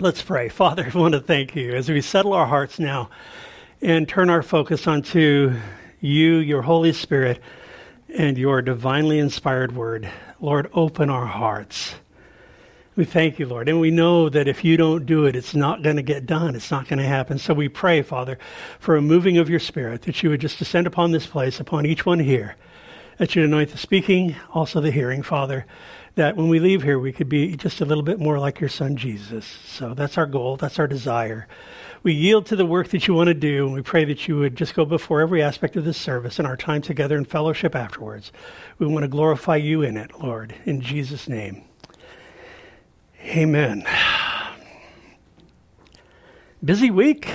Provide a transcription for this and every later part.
Let's pray. Father, I want to thank you as we settle our hearts now and turn our focus onto you, your Holy Spirit, and your divinely inspired word. Lord, open our hearts. We thank you, Lord. And we know that if you don't do it, it's not going to get done. It's not going to happen. So we pray, Father, for a moving of your Spirit, that you would just descend upon this place, upon each one here, that you'd anoint the speaking, also the hearing, Father, that when we leave here, we could be just a little bit more like your Son, Jesus. So that's our goal. That's our desire. We yield to the work that you want to do, and we pray that you would just go before every aspect of this service and our time together in fellowship afterwards. We want to glorify you in it, Lord, in Jesus' name. Amen. Busy week,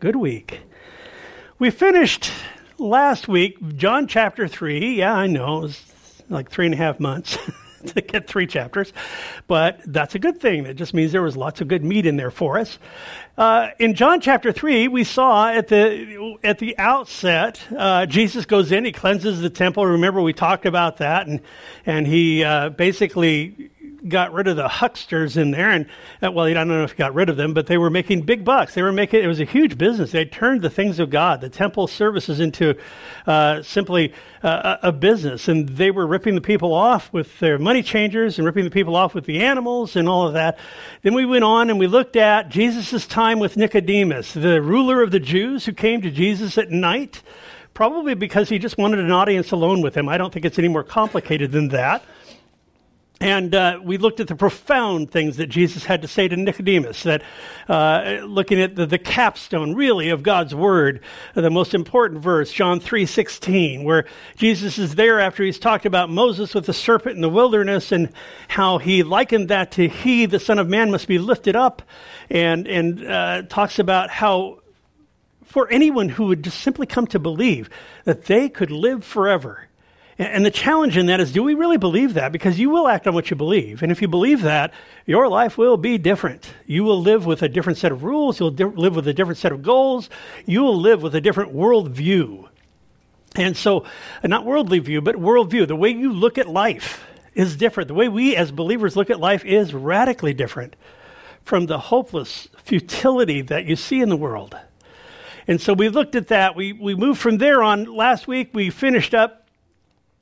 good week. We finished last week John chapter 3. Yeah, I know, it was like three and a half months. to get three chapters, but that's a good thing. That just means there was lots of good meat in there for us. Uh, in John chapter three, we saw at the at the outset, uh, Jesus goes in, he cleanses the temple. Remember, we talked about that, and and he uh, basically got rid of the hucksters in there, and uh, well, I don't know if he got rid of them, but they were making big bucks. They were making it was a huge business. They turned the things of God, the temple services, into uh, simply uh, a business, and they were ripping the people off with their money changers and ripping the people off with the animals and all of that. Then we went on and we looked at Jesus' time with Nicodemus, the ruler of the Jews, who came to Jesus at night. Probably because he just wanted an audience alone with him. I don't think it's any more complicated than that. And uh, we looked at the profound things that Jesus had to say to Nicodemus, that uh, looking at the, the, capstone, really, of God's Word, the most important verse, John 3.16, where Jesus is there after he's talked about Moses with the serpent in the wilderness and how he likened that to he, the Son of Man, must be lifted up, and, and uh, talks about how for anyone who would just simply come to believe that they could live forever and the challenge in that is do we really believe that? Because you will act on what you believe. And if you believe that, your life will be different. You will live with a different set of rules. You'll di- live with a different set of goals. You will live with a different worldview. And so, not worldly view, but worldview. The way you look at life is different. The way we as believers look at life is radically different from the hopeless futility that you see in the world. And so we looked at that. We, we moved from there on. Last week, we finished up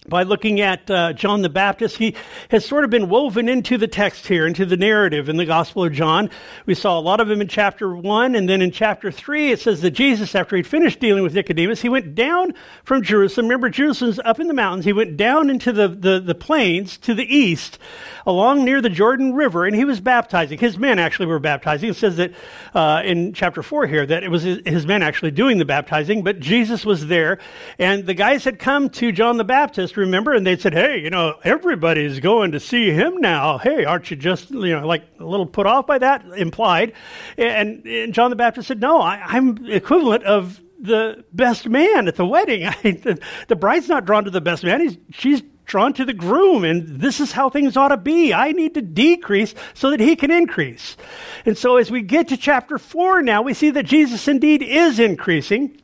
by looking at uh, John the Baptist. He has sort of been woven into the text here, into the narrative in the Gospel of John. We saw a lot of him in chapter 1, and then in chapter 3, it says that Jesus, after he'd finished dealing with Nicodemus, he went down from Jerusalem. Remember, Jerusalem's up in the mountains. He went down into the, the, the plains to the east, along near the Jordan River, and he was baptizing. His men actually were baptizing. It says that uh, in chapter 4 here that it was his, his men actually doing the baptizing, but Jesus was there, and the guys had come to John the Baptist remember? And they said, hey, you know, everybody's going to see him now. Hey, aren't you just, you know, like a little put off by that? Implied. And, and John the Baptist said, no, I, am equivalent of the best man at the wedding. I, the, the, bride's not drawn to the best man. He's, she's drawn to the groom, and this is how things ought to be. I need to decrease so that he can increase. And so as we get to chapter 4 now, we see that Jesus indeed is increasing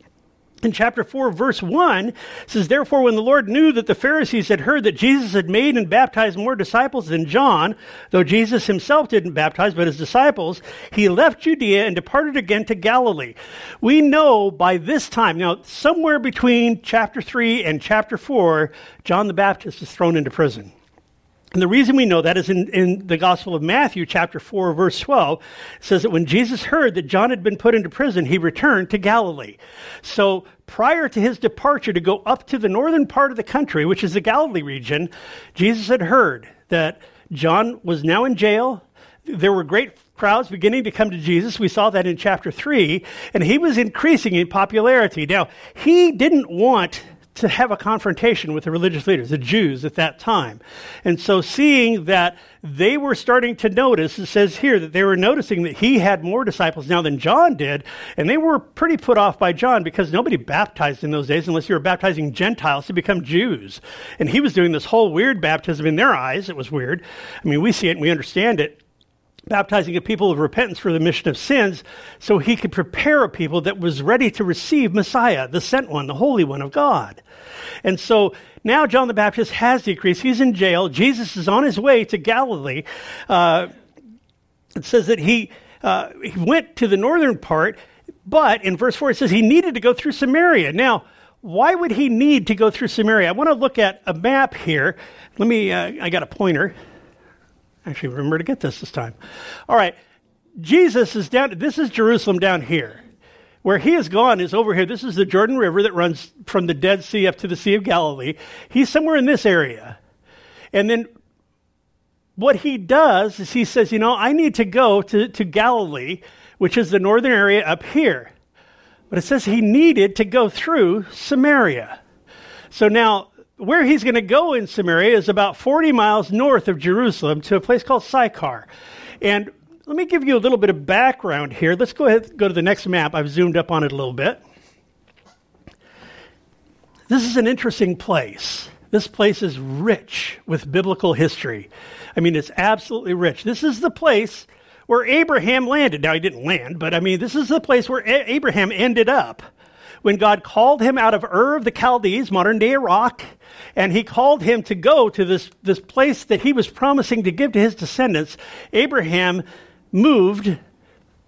in chapter 4, verse 1, says, Therefore, when the Lord knew that the Pharisees had heard that Jesus had made and baptized more disciples than John, though Jesus himself didn't baptize, but his disciples, he left Judea and departed again to Galilee. We know by this time, now, somewhere between chapter 3 and chapter 4, John the Baptist is thrown into prison. And the reason we know that is in, in the Gospel of Matthew, chapter 4, verse 12, says that when Jesus heard that John had been put into prison, he returned to Galilee. So prior to his departure to go up to the northern part of the country, which is the Galilee region, Jesus had heard that John was now in jail. There were great crowds beginning to come to Jesus. We saw that in chapter 3, and he was increasing in popularity. Now, he didn't want to have a confrontation with the religious leaders, the Jews at that time. And so, seeing that they were starting to notice, it says here that they were noticing that he had more disciples now than John did, and they were pretty put off by John because nobody baptized in those days unless you were baptizing Gentiles to become Jews. And he was doing this whole weird baptism in their eyes. It was weird. I mean, we see it and we understand it baptizing a people of repentance for the remission of sins so he could prepare a people that was ready to receive Messiah, the sent one, the Holy One of God. And so now John the Baptist has decreased. He's in jail. Jesus is on his way to Galilee. Uh, it says that he, uh, he went to the northern part, but in verse 4 it says he needed to go through Samaria. Now, why would he need to go through Samaria? I want to look at a map here. Let me, uh, I got a pointer. Actually, remember to get this this time. All right, Jesus is down, this is Jerusalem down here. Where he has gone is over here. This is the Jordan River that runs from the Dead Sea up to the Sea of Galilee. He's somewhere in this area. And then what he does is he says, you know, I need to go to, to Galilee, which is the northern area up here. But it says he needed to go through Samaria. So now, where he's going to go in Samaria is about 40 miles north of Jerusalem to a place called Sychar. And let me give you a little bit of background here. Let's go ahead go to the next map. I've zoomed up on it a little bit. This is an interesting place. This place is rich with biblical history. I mean, it's absolutely rich. This is the place where Abraham landed. Now, he didn't land, but I mean, this is the place where A- Abraham ended up when God called him out of Ur of the Chaldees, modern day Iraq, and he called him to go to this, this place that he was promising to give to his descendants. Abraham moved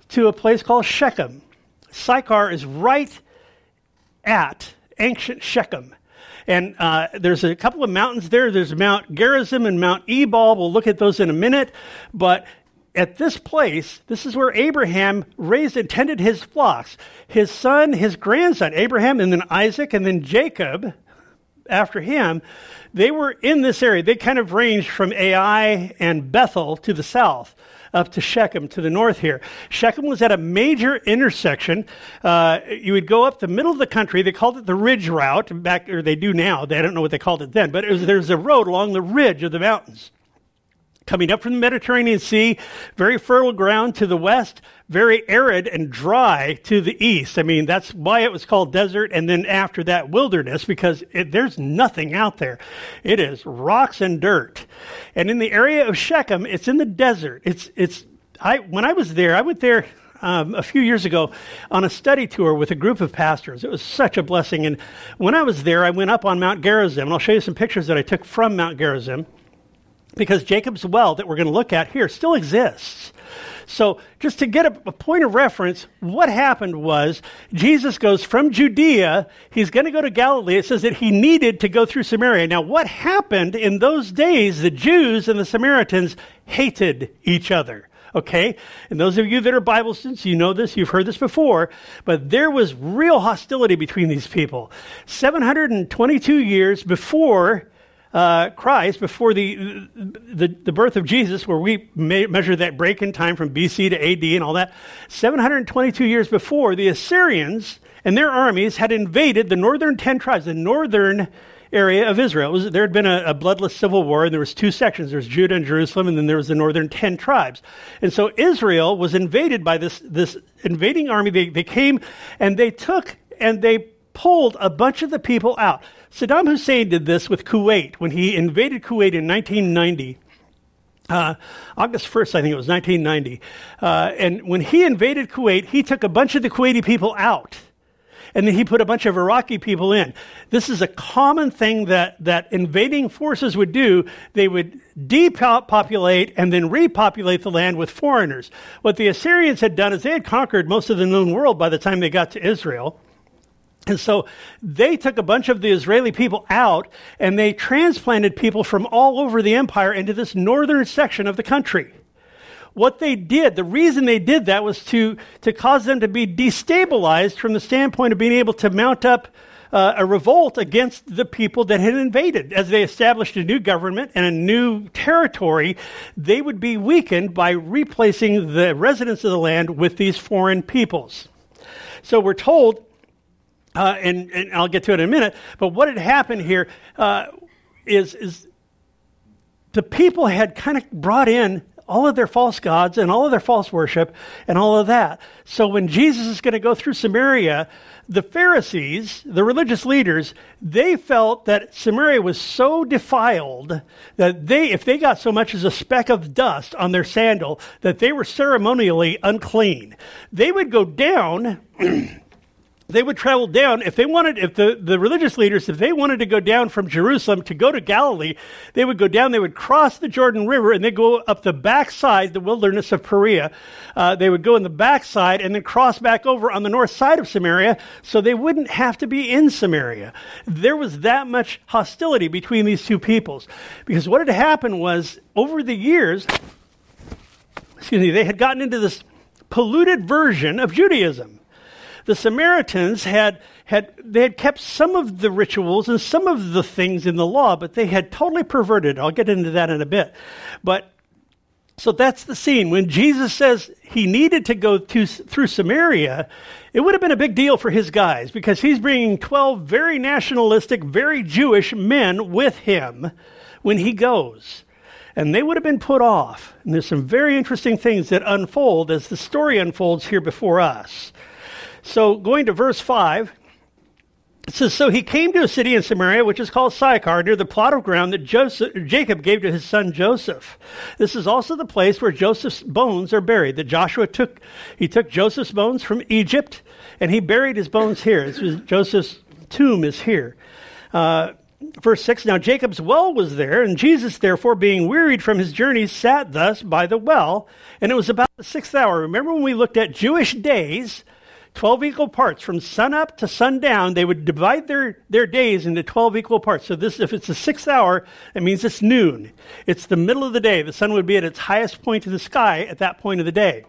to a place called Shechem. Sychar is right at ancient Shechem. And uh, there's a couple of mountains there. There's Mount Gerizim and Mount Ebal. We'll look at those in a minute. But at this place, this is where Abraham raised and tended his flocks. His son, his grandson, Abraham, and then Isaac, and then Jacob, after him, they were in this area. They kind of ranged from Ai and Bethel to the south up to Shechem to the north here. Shechem was at a major intersection. Uh, you would go up the middle of the country. They called it the ridge route back, or they do now. They don't know what they called it then, but it was, there's a road along the ridge of the mountains coming up from the Mediterranean Sea, very fertile ground to the west, very arid and dry to the east. I mean, that's why it was called desert, and then after that, wilderness, because it, there's nothing out there. It is rocks and dirt. And in the area of Shechem, it's in the desert. It's, it's, I, when I was there, I went there um, a few years ago on a study tour with a group of pastors. It was such a blessing. And when I was there, I went up on Mount Gerizim, and I'll show you some pictures that I took from Mount Gerizim because Jacob's well that we're going to look at here still exists. So, just to get a, a, point of reference, what happened was Jesus goes from Judea, he's going to go to Galilee. It says that he needed to go through Samaria. Now, what happened in those days, the Jews and the Samaritans hated each other. Okay? And those of you that are Bible students, you know this, you've heard this before, but there was real hostility between these people. 722 years before uh, Christ, before the, the, the, birth of Jesus, where we measure that break in time from BC to AD and all that, 722 years before, the Assyrians and their armies had invaded the northern 10 tribes, the northern area of Israel. Was, there had been a, a, bloodless civil war, and there was two sections. There was Judah and Jerusalem, and then there was the northern 10 tribes. And so Israel was invaded by this, this invading army. They, they came and they took and they pulled a bunch of the people out. Saddam Hussein did this with Kuwait when he invaded Kuwait in 1990. Uh, August 1st, I think it was 1990. Uh, and when he invaded Kuwait, he took a bunch of the Kuwaiti people out. And then he put a bunch of Iraqi people in. This is a common thing that, that invading forces would do. They would depopulate and then repopulate the land with foreigners. What the Assyrians had done is they had conquered most of the known world by the time they got to Israel. And so they took a bunch of the Israeli people out and they transplanted people from all over the empire into this northern section of the country. What they did, the reason they did that was to, to cause them to be destabilized from the standpoint of being able to mount up uh, a revolt against the people that had invaded. As they established a new government and a new territory, they would be weakened by replacing the residents of the land with these foreign peoples. So we're told uh, and, and, I'll get to it in a minute. But what had happened here uh, is is the people had kind of brought in all of their false gods and all of their false worship and all of that. So when Jesus is going to go through Samaria, the Pharisees, the religious leaders, they felt that Samaria was so defiled that they, if they got so much as a speck of dust on their sandal, that they were ceremonially unclean. They would go down they would travel down. If they wanted if the, the religious leaders if they wanted to go down from jerusalem to go to galilee they would go down they would cross the jordan river and they go up the backside the wilderness of perea. Uh, they would go in the backside and then cross back over on the north side of samaria so they wouldn't have to be in samaria. There was that much hostility between these two peoples because what had happened was over the years excuse me they had gotten into this polluted version of judaism the Samaritans had, had, they had kept some of the rituals and some of the things in the law, but they had totally perverted. I'll get into that in a bit. But so that's the scene. When Jesus says he needed to go to, through Samaria, it would have been a big deal for his guys because he's bringing 12 very nationalistic, very Jewish men with him when he goes. And they would have been put off. And there's some very interesting things that unfold as the story unfolds here before us. So going to verse 5, it says, So he came to a city in Samaria, which is called Sychar, near the plot of ground that Joseph, Jacob gave to his son Joseph. This is also the place where Joseph's bones are buried. That Joshua took, he took Joseph's bones from Egypt, and he buried his bones here. Joseph's tomb is here. Uh, verse 6 Now Jacob's well was there, and Jesus, therefore, being wearied from his journey, sat thus by the well. And it was about the sixth hour. Remember when we looked at Jewish days? 12 equal parts from sunup to sundown they would divide their, their days into 12 equal parts so this if it's a sixth hour it means it's noon it's the middle of the day the sun would be at its highest point in the sky at that point of the day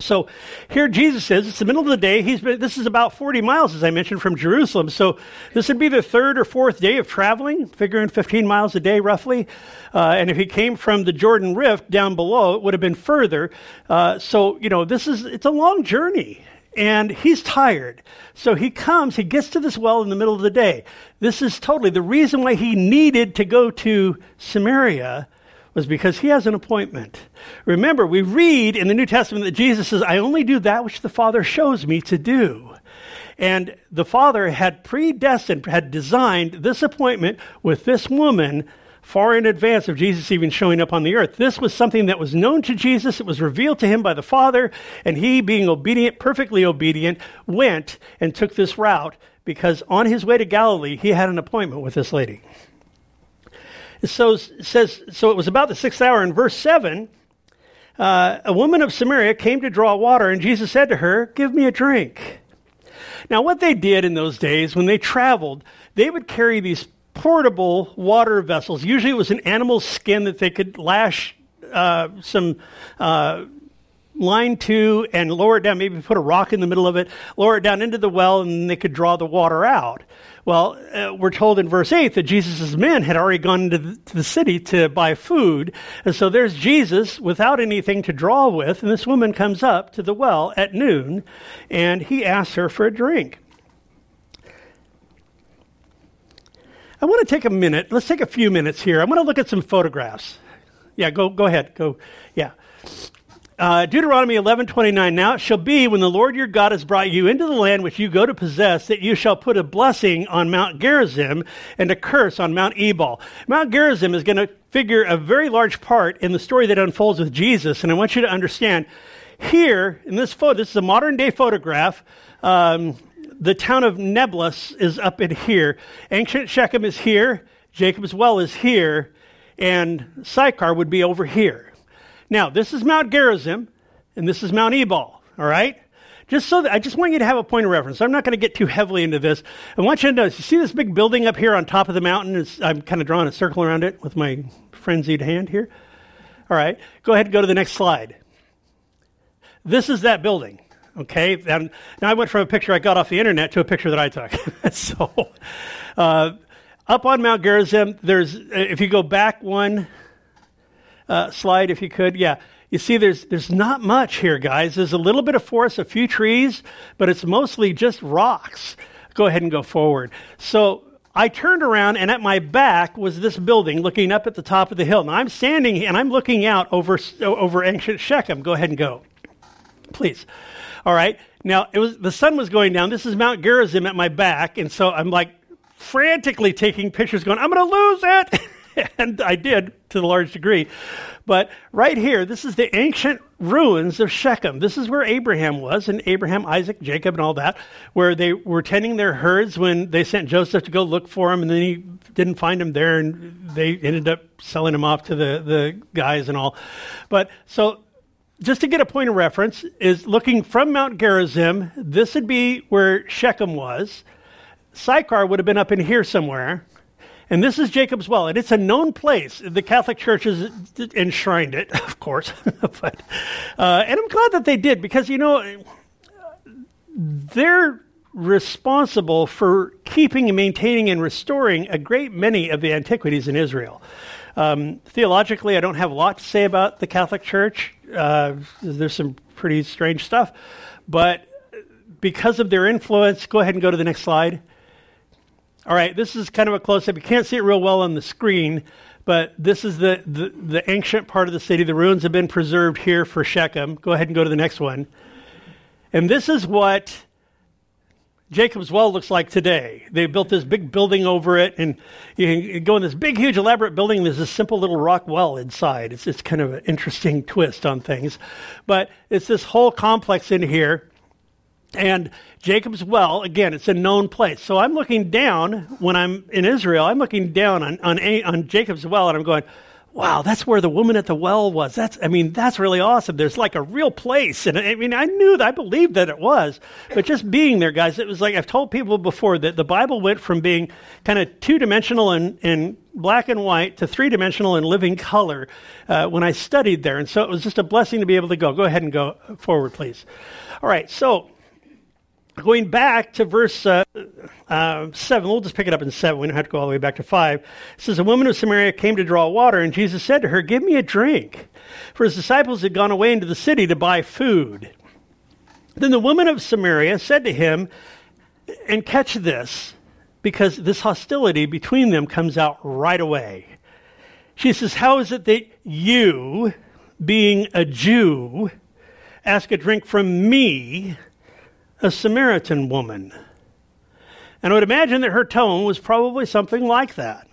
so here Jesus says it's the middle of the day. He's been, this is about 40 miles, as I mentioned, from Jerusalem. So this would be the third or fourth day of traveling, figuring 15 miles a day roughly. Uh, and if he came from the Jordan Rift down below, it would have been further. Uh, so, you know, this is, it's a long journey and he's tired. So he comes, he gets to this well in the middle of the day. This is totally the reason why he needed to go to Samaria was because he has an appointment. Remember, we read in the New Testament that Jesus says, I only do that which the Father shows me to do. And the Father had predestined, had designed this appointment with this woman far in advance of Jesus even showing up on the earth. This was something that was known to Jesus, it was revealed to him by the Father, and he, being obedient, perfectly obedient, went and took this route because on his way to Galilee, he had an appointment with this lady. So says, so it was about the sixth hour in verse 7. Uh, a woman of Samaria came to draw water, and Jesus said to her, Give me a drink. Now, what they did in those days when they traveled, they would carry these portable water vessels. Usually it was an animal's skin that they could lash uh, some uh, line to and lower it down, maybe put a rock in the middle of it, lower it down into the well, and they could draw the water out. Well, uh, we're told in verse 8 that Jesus' men had already gone into the, to the city to buy food. And so there's Jesus without anything to draw with, and this woman comes up to the well at noon, and he asks her for a drink. I want to take a minute. Let's take a few minutes here. I'm going to look at some photographs. Yeah, go go ahead. Go. Yeah. Uh, Deuteronomy 11:29 Now it shall be when the Lord your God has brought you into the land which you go to possess that you shall put a blessing on Mount Gerizim and a curse on Mount Ebal. Mount Gerizim is going to figure a very large part in the story that unfolds with Jesus and I want you to understand here in this photo this is a modern day photograph um, the town of Nablus is up in here. Ancient Shechem is here. Jacob's well is here. And Sychar would be over here. Now, this is Mount Gerizim, and this is Mount Ebal, all right? Just so that I just want you to have a point of reference. I'm not going to get too heavily into this. I want you to notice, you see this big building up here on top of the mountain? It's, I'm kind of drawing a circle around it with my frenzied hand here. All right, go ahead and go to the next slide. This is that building. Okay, and now I went from a picture I got off the internet to a picture that I took. so, uh, up on Mount Gerizim, there's if you go back one uh, slide, if you could, yeah, you see there's there's not much here, guys. There's a little bit of forest, a few trees, but it's mostly just rocks. Go ahead and go forward. So I turned around, and at my back was this building looking up at the top of the hill. Now I'm standing here and I'm looking out over over ancient Shechem. Go ahead and go, please. All right. Now it was the sun was going down. This is Mount Gerizim at my back, and so I'm like frantically taking pictures, going, "I'm going to lose it." and I did to a large degree. But right here, this is the ancient ruins of Shechem. This is where Abraham was, and Abraham, Isaac, Jacob, and all that, where they were tending their herds when they sent Joseph to go look for him, and then he didn't find him there, and they ended up selling him off to the, the guys and all. But so just to get a point of reference, is looking from Mount Gerizim, this would be where Shechem was. Sychar would have been up in here somewhere. And this is Jacob's Well, and it's a known place. The Catholic Church has enshrined it, of course. but, uh, and I'm glad that they did because, you know, they're responsible for keeping and maintaining and restoring a great many of the antiquities in Israel. Um, theologically, I don't have a lot to say about the Catholic Church. Uh, there's some pretty strange stuff. But because of their influence, go ahead and go to the next slide. All right, this is kind of a close up. You can't see it real well on the screen, but this is the, the, the, ancient part of the city. The ruins have been preserved here for Shechem. Go ahead and go to the next one. And this is what Jacob's Well looks like today. They built this big building over it, and you can go in this big, huge, elaborate building. And there's this simple little rock well inside. It's, it's kind of an interesting twist on things. But it's this whole complex in here. And Jacob's well, again, it's a known place. So I'm looking down when I'm in Israel, I'm looking down on, on, on Jacob's well and I'm going, wow, that's where the woman at the well was. That's, I mean, that's really awesome. There's like a real place. And I mean, I knew that, I believed that it was. But just being there, guys, it was like I've told people before that the Bible went from being kind of two dimensional and, and black and white to three dimensional and living color uh, when I studied there. And so it was just a blessing to be able to go. Go ahead and go forward, please. All right, so Going back to verse uh, uh, 7, we'll just pick it up in 7. We don't have to go all the way back to 5. It says, A woman of Samaria came to draw water, and Jesus said to her, Give me a drink. For his disciples had gone away into the city to buy food. Then the woman of Samaria said to him, And catch this, because this hostility between them comes out right away. She says, How is it that you, being a Jew, ask a drink from me? A Samaritan woman. And I would imagine that her tone was probably something like that.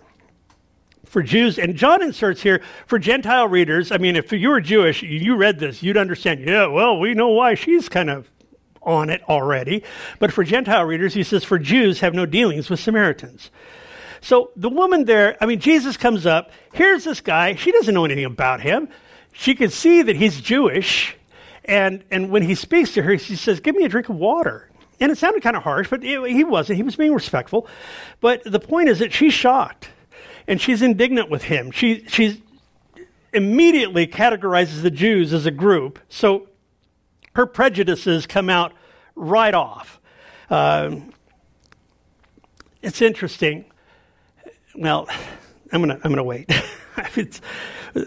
For Jews, and John inserts here for Gentile readers, I mean, if you were Jewish, you read this, you'd understand, yeah, well, we know why she's kind of on it already. But for Gentile readers, he says, for Jews have no dealings with Samaritans. So the woman there, I mean, Jesus comes up. Here's this guy. She doesn't know anything about him. She can see that he's Jewish. And, and when he speaks to her, he says, Give me a drink of water. And it sounded kind of harsh, but it, he wasn't. He was being respectful. But the point is that she's shocked and she's indignant with him. She she's immediately categorizes the Jews as a group. So her prejudices come out right off. Uh, it's interesting. Well, I'm gonna I'm gonna wait.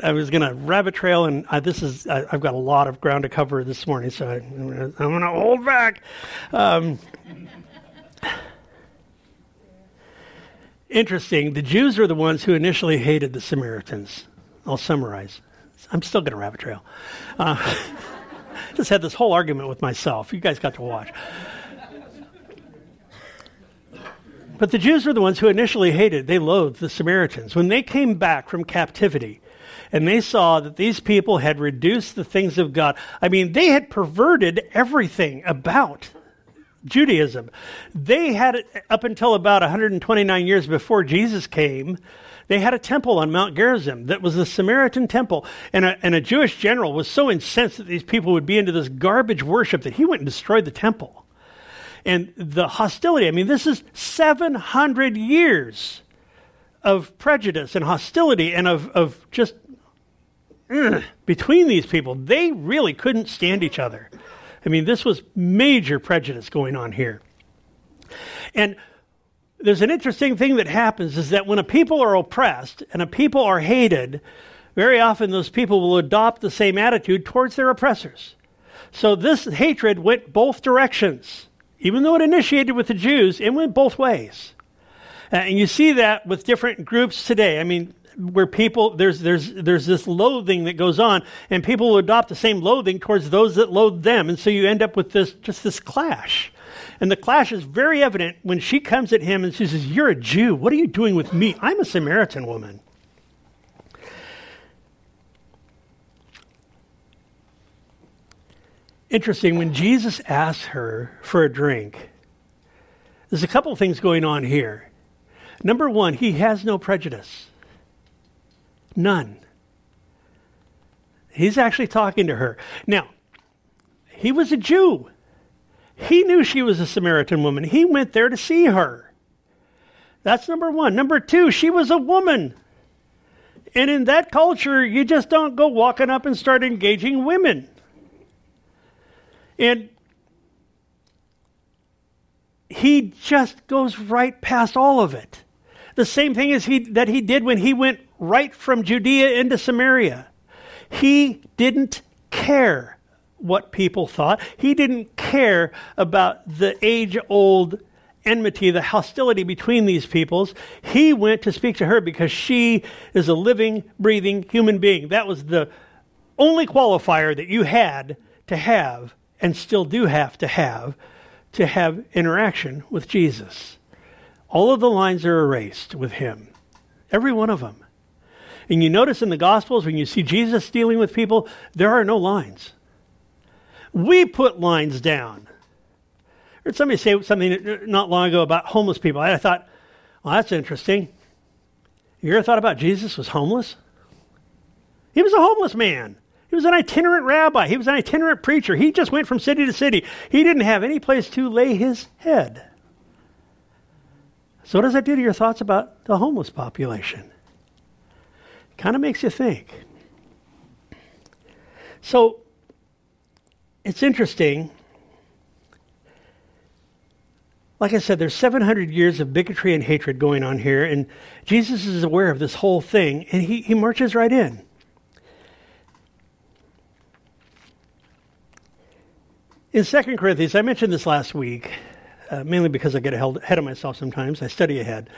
I was going to rabbit trail, and I, this is I, have got a lot of ground to cover this morning, so I, am going to hold back. Um, interesting. The Jews are the ones who initially hated the Samaritans. I'll summarize. I'm still going to rabbit trail. Uh, just had this whole argument with myself. You guys got to watch. But the Jews were the ones who initially hated, they loathed the Samaritans. When they came back from captivity, and they saw that these people had reduced the things of God. I mean, they had perverted everything about Judaism. They had, up until about 129 years before Jesus came, they had a temple on Mount Gerizim that was the Samaritan temple. And a, and a Jewish general was so incensed that these people would be into this garbage worship that he went and destroyed the temple. And the hostility, I mean, this is 700 years of prejudice and hostility and of, of just between these people, they really couldn't stand each other. I mean, this was major prejudice going on here. And there's an interesting thing that happens is that when a people are oppressed and a people are hated, very often those people will adopt the same attitude towards their oppressors. So this hatred went both directions. Even though it initiated with the Jews, it went both ways. Uh, and you see that with different groups today. I mean, where people there's there's there's this loathing that goes on, and people will adopt the same loathing towards those that loathe them, and so you end up with this just this clash. And the clash is very evident when she comes at him and she says, You're a Jew. What are you doing with me? I'm a Samaritan woman. Interesting, when Jesus asks her for a drink, there's a couple of things going on here. Number one, he has no prejudice. None. He's actually talking to her. Now, he was a Jew. He knew she was a Samaritan woman. He went there to see her. That's number one. Number two, she was a woman. And in that culture, you just don't go walking up and start engaging women. And he just goes right past all of it. The same thing as he that he did when he went right from Judea into Samaria. He didn't care what people thought. He didn't care about the age old enmity, the hostility between these peoples. He went to speak to her because she is a living, breathing human being. That was the only qualifier that you had to have and still do have to have to have interaction with Jesus. All of the lines are erased with him, every one of them. And you notice in the Gospels, when you see Jesus dealing with people, there are no lines. We put lines down. I heard somebody say something not long ago about homeless people. I thought, well, that's interesting. You ever thought about Jesus was homeless? He was a homeless man. He was an itinerant rabbi. He was an itinerant preacher. He just went from city to city. He didn't have any place to lay his head. So, what does that do to your thoughts about the homeless population? Kind of makes you think. So, it's interesting. Like I said, there's 700 years of bigotry and hatred going on here, and Jesus is aware of this whole thing, and he, he marches right in. In 2 Corinthians, I mentioned this last week, uh, mainly because I get ahead of myself sometimes. I study ahead.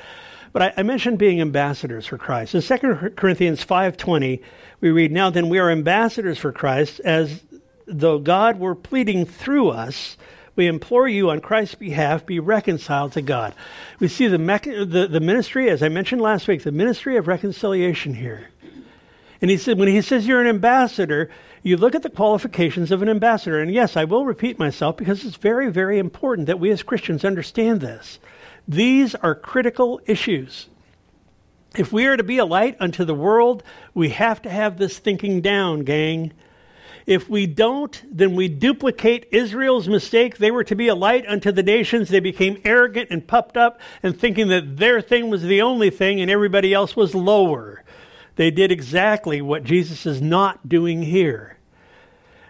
But I, I mentioned being ambassadors for Christ. In 2 Corinthians 5.20, we read, Now then we are ambassadors for Christ, as though God were pleading through us. We implore you on Christ's behalf, be reconciled to God. We see the, the, the ministry, as I mentioned last week, the ministry of reconciliation here. And he said, when he says you're an ambassador, you look at the qualifications of an ambassador. And yes, I will repeat myself because it's very, very important that we as Christians understand this. These are critical issues. If we are to be a light unto the world, we have to have this thinking down, gang. If we don't, then we duplicate Israel's mistake. They were to be a light unto the nations. They became arrogant and puffed up and thinking that their thing was the only thing and everybody else was lower. They did exactly what Jesus is not doing here.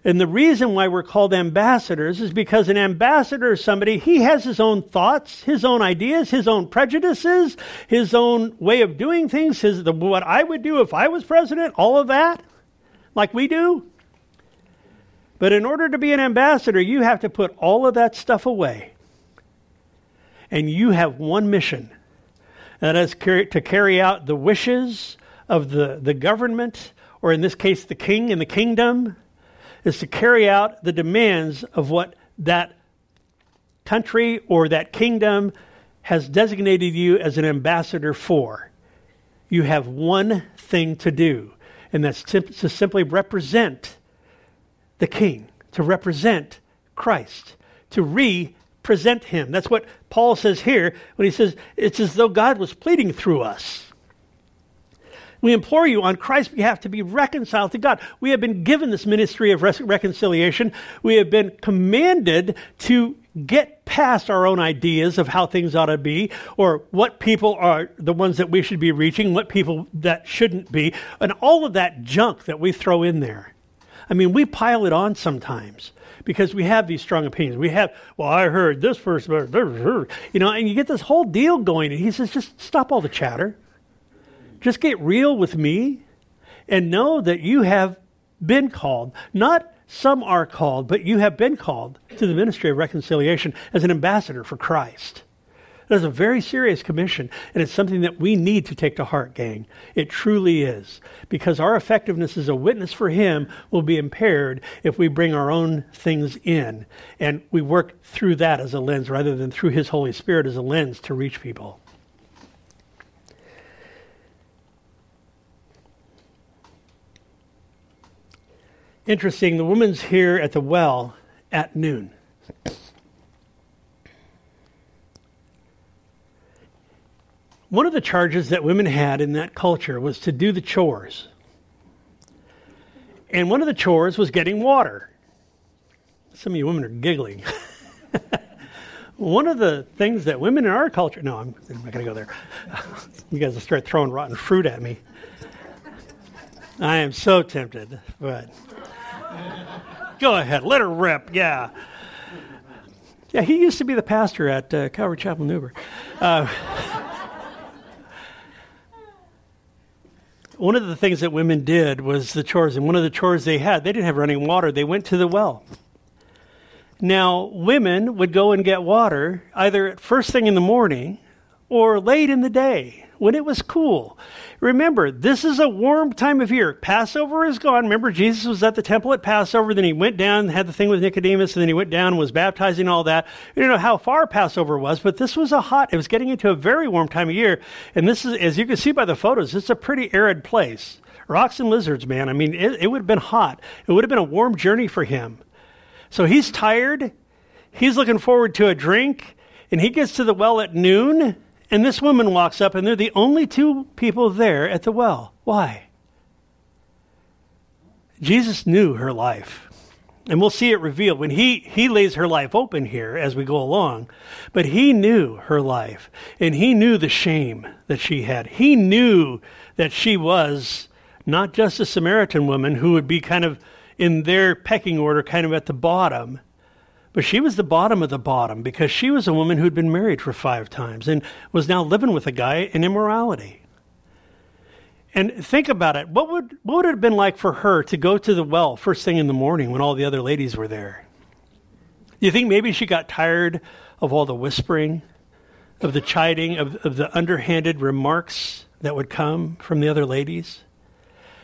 And the reason why we're called ambassadors is because an ambassador is somebody, he has his own thoughts, his own ideas, his own prejudices, his own way of doing things, his, the, what I would do if I was president, all of that, like we do. But in order to be an ambassador, you have to put all of that stuff away. And you have one mission, that is to carry out the wishes of the, the government, or in this case, the king and the kingdom, is to carry out the demands of what that country or that kingdom has designated you as an ambassador for. You have one thing to do, and that's to simply represent the king, to represent Christ, to represent him. That's what Paul says here when he says it's as though God was pleading through us. We implore you on Christ's behalf to be reconciled to God. We have been given this ministry of reconciliation. We have been commanded to get past our own ideas of how things ought to be or what people are the ones that we should be reaching, what people that shouldn't be, and all of that junk that we throw in there. I mean, we pile it on sometimes because we have these strong opinions. We have, well, I heard this person, you know, and you get this whole deal going. And he says, just stop all the chatter. Just get real with me and know that you have been called. Not some are called, but you have been called to the ministry of reconciliation as an ambassador for Christ. That is a very serious commission, and it's something that we need to take to heart, gang. It truly is. Because our effectiveness as a witness for Him will be impaired if we bring our own things in and we work through that as a lens rather than through His Holy Spirit as a lens to reach people. Interesting, the woman's here at the well, at noon. One of the charges that women had in that culture was to do the chores. And one of the chores was getting water. Some of you women are giggling. one of the things that women in our culture, no, I'm, I'm not going to go there. you guys will start throwing rotten fruit at me. I am so tempted, but go ahead, let her rip. Yeah. Yeah, he used to be the pastor at uh, Calvary Chapel, Newberg. Uh, one of the things that women did was the chores, and one of the chores they had, they didn't have running water. They went to the well. Now, women would go and get water either at first thing in the morning or late in the day when it was cool. Remember, this is a warm time of year. Passover is gone. Remember, Jesus was at the temple at Passover, then he went down, had the thing with Nicodemus, and then he went down and was baptizing all that. We don't know how far Passover was, but this was a hot, it was getting into a very warm time of year. And this is, as you can see by the photos, it's a pretty arid place. Rocks and lizards, man. I mean, it, it would have been hot. It would have been a warm journey for him. So he's tired. He's looking forward to a drink, and he gets to the well at noon and this woman walks up, and they're the only two people there at the well. Why? Jesus knew her life. And we'll see it revealed when he, he lays her life open here as we go along. But he knew her life, and he knew the shame that she had. He knew that she was not just a Samaritan woman who would be kind of in their pecking order, kind of at the bottom, but she was the bottom of the bottom because she was a woman who'd been married for five times and was now living with a guy in immorality. And think about it. What would, what would it have been like for her to go to the well first thing in the morning when all the other ladies were there? You think maybe she got tired of all the whispering, of the chiding, of, of the underhanded remarks that would come from the other ladies?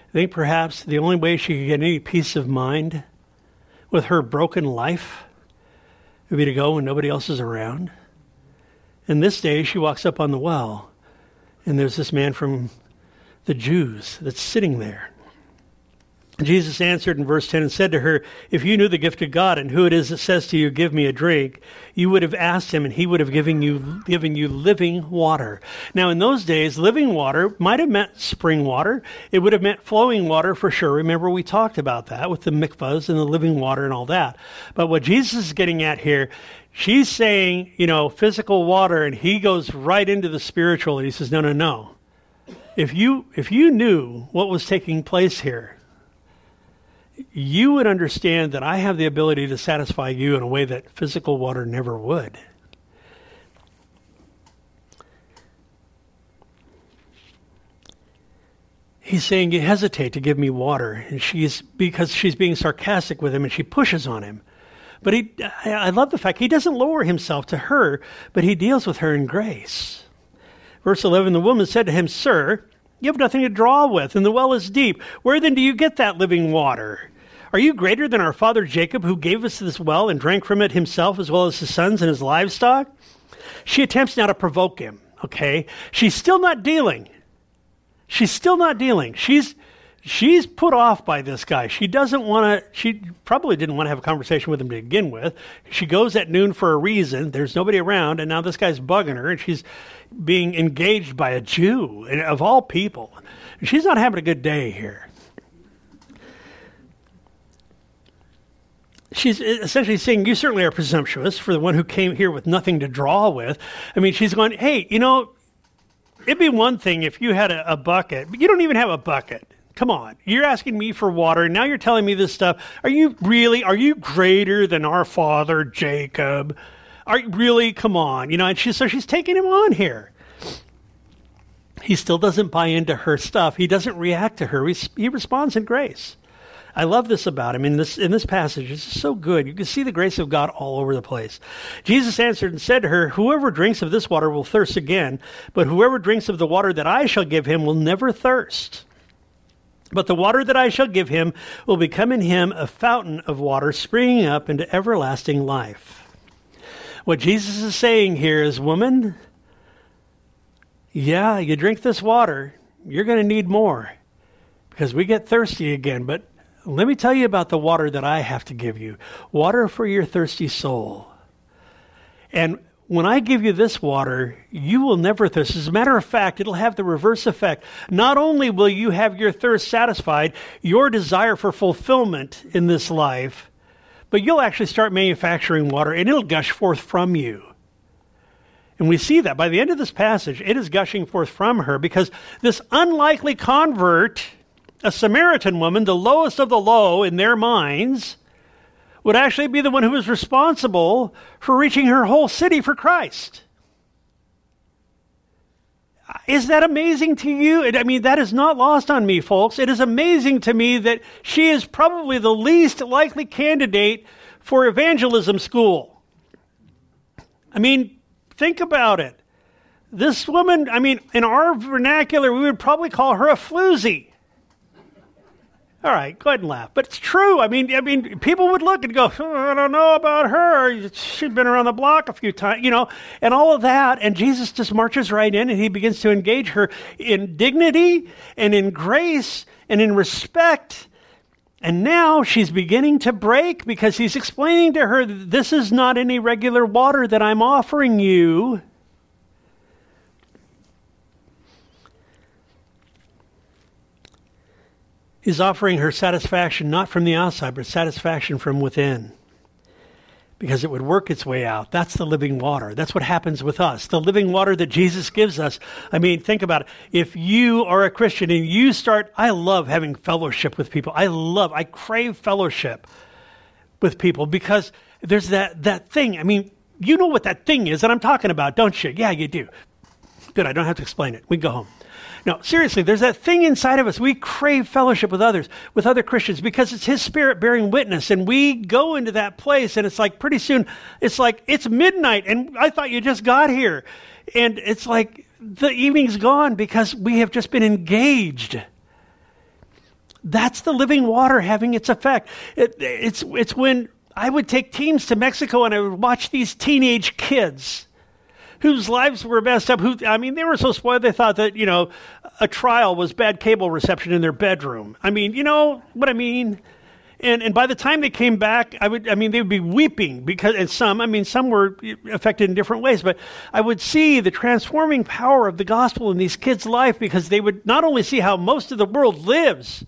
I think perhaps the only way she could get any peace of mind with her broken life would be to go when nobody else is around. And this day she walks up on the well, and there's this man from the Jews that's sitting there. Jesus answered in verse 10 and said to her, If you knew the gift of God and who it is that says to you, Give me a drink, you would have asked him, and he would have given you, given you living water. Now, in those days, living water might have meant spring water. It would have meant flowing water for sure. Remember, we talked about that with the mikvahs and the living water and all that. But what Jesus is getting at here, she's saying, you know, physical water, and he goes right into the spiritual, and he says, No, no, no. If you, if you knew what was taking place here, you would understand that I have the ability to satisfy you in a way that physical water never would. He's saying, You hesitate to give me water. And she's, because she's being sarcastic with him and she pushes on him. But he, I love the fact he doesn't lower himself to her, but he deals with her in grace. Verse 11 The woman said to him, Sir, you have nothing to draw with, and the well is deep. Where then do you get that living water? Are you greater than our father Jacob, who gave us this well and drank from it himself as well as his sons and his livestock? She attempts now to provoke him, okay? She's still not dealing. She's still not dealing. She's she's put off by this guy. She doesn't want to, she probably didn't want to have a conversation with him to begin with. She goes at noon for a reason. There's nobody around, and now this guy's bugging her, and she's being engaged by a Jew, of all people. She's not having a good day here. She's essentially saying, You certainly are presumptuous for the one who came here with nothing to draw with. I mean, she's going, Hey, you know, it'd be one thing if you had a, a bucket, but you don't even have a bucket. Come on. You're asking me for water, and now you're telling me this stuff. Are you really, are you greater than our father Jacob? Are you really? Come on. You know, and she, so she's taking him on here. He still doesn't buy into her stuff. He doesn't react to her. He, he responds in grace. I love this about him in this in this passage. It's so good. You can see the grace of God all over the place. Jesus answered and said to her, Whoever drinks of this water will thirst again, but whoever drinks of the water that I shall give him will never thirst. But the water that I shall give him will become in him a fountain of water springing up into everlasting life. What Jesus is saying here is, woman, yeah, you drink this water, you're going to need more because we get thirsty again. But let me tell you about the water that I have to give you water for your thirsty soul. And when I give you this water, you will never thirst. As a matter of fact, it'll have the reverse effect. Not only will you have your thirst satisfied, your desire for fulfillment in this life, but you'll actually start manufacturing water and it'll gush forth from you. And we see that by the end of this passage, it is gushing forth from her because this unlikely convert, a Samaritan woman, the lowest of the low in their minds, would actually be the one who was responsible for reaching her whole city for Christ. Is that amazing to you? I mean, that is not lost on me, folks. It is amazing to me that she is probably the least likely candidate for evangelism school. I mean, think about it. This woman, I mean, in our vernacular, we would probably call her a floozy. All right, go ahead and laugh. But it's true. I mean, I mean, people would look and go, oh, "I don't know about her. She's been around the block a few times, you know," and all of that. And Jesus just marches right in, and he begins to engage her in dignity and in grace and in respect. And now she's beginning to break because he's explaining to her, "This is not any regular water that I'm offering you." Is offering her satisfaction not from the outside, but satisfaction from within. Because it would work its way out. That's the living water. That's what happens with us. The living water that Jesus gives us. I mean, think about it. If you are a Christian and you start, I love having fellowship with people. I love, I crave fellowship with people because there's that, that thing. I mean, you know what that thing is that I'm talking about, don't you? Yeah, you do. Good, I don't have to explain it. We go home. No, seriously, there's that thing inside of us. We crave fellowship with others, with other Christians, because it's His Spirit bearing witness. And we go into that place, and it's like pretty soon, it's like it's midnight, and I thought you just got here. And it's like the evening's gone because we have just been engaged. That's the living water having its effect. It, it's, it's when I would take teams to Mexico and I would watch these teenage kids whose lives were messed up. Who I mean, they were so spoiled they thought that you know a trial was bad cable reception in their bedroom. I mean, you know what I mean. And, and by the time they came back, I would, I mean, they would be weeping because, and some, I mean, some were affected in different ways, but I would see the transforming power of the gospel in these kids' life because they would not only see how most of the world lives,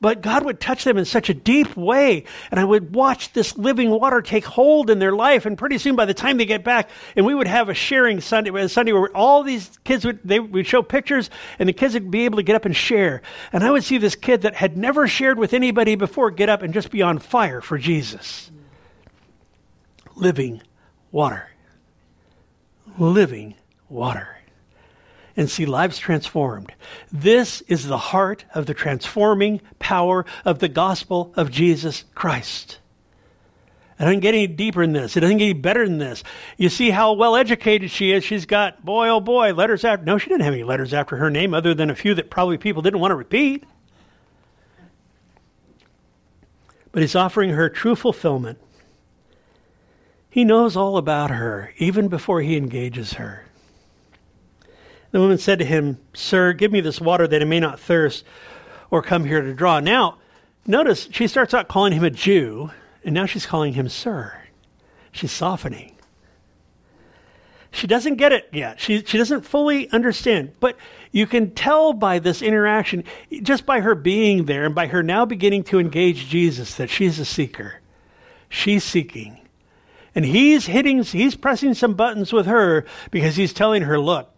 but God would touch them in such a deep way. And I would watch this living water take hold in their life. And pretty soon, by the time they get back, and we would have a sharing Sunday, a Sunday where all these kids would, they would show pictures and the kids would be able to get up and share. And I would see this kid that had never shared with anybody before get up and just be on fire for Jesus. Living water. Living water and see lives transformed. This is the heart of the transforming power of the gospel of Jesus Christ. It doesn't get any deeper than this. It doesn't get any better than this. You see how well educated she is. She's got, boy, oh boy, letters after. No, she didn't have any letters after her name other than a few that probably people didn't want to repeat. But he's offering her true fulfillment. He knows all about her, even before he engages her. The woman said to him, Sir, give me this water that I may not thirst or come here to draw. Now, notice she starts out calling him a Jew, and now she's calling him Sir. She's softening. She doesn't get it yet. She, she doesn't fully understand. But you can tell by this interaction, just by her being there and by her now beginning to engage Jesus, that she's a seeker. She's seeking. And he's hitting, he's pressing some buttons with her because he's telling her, look,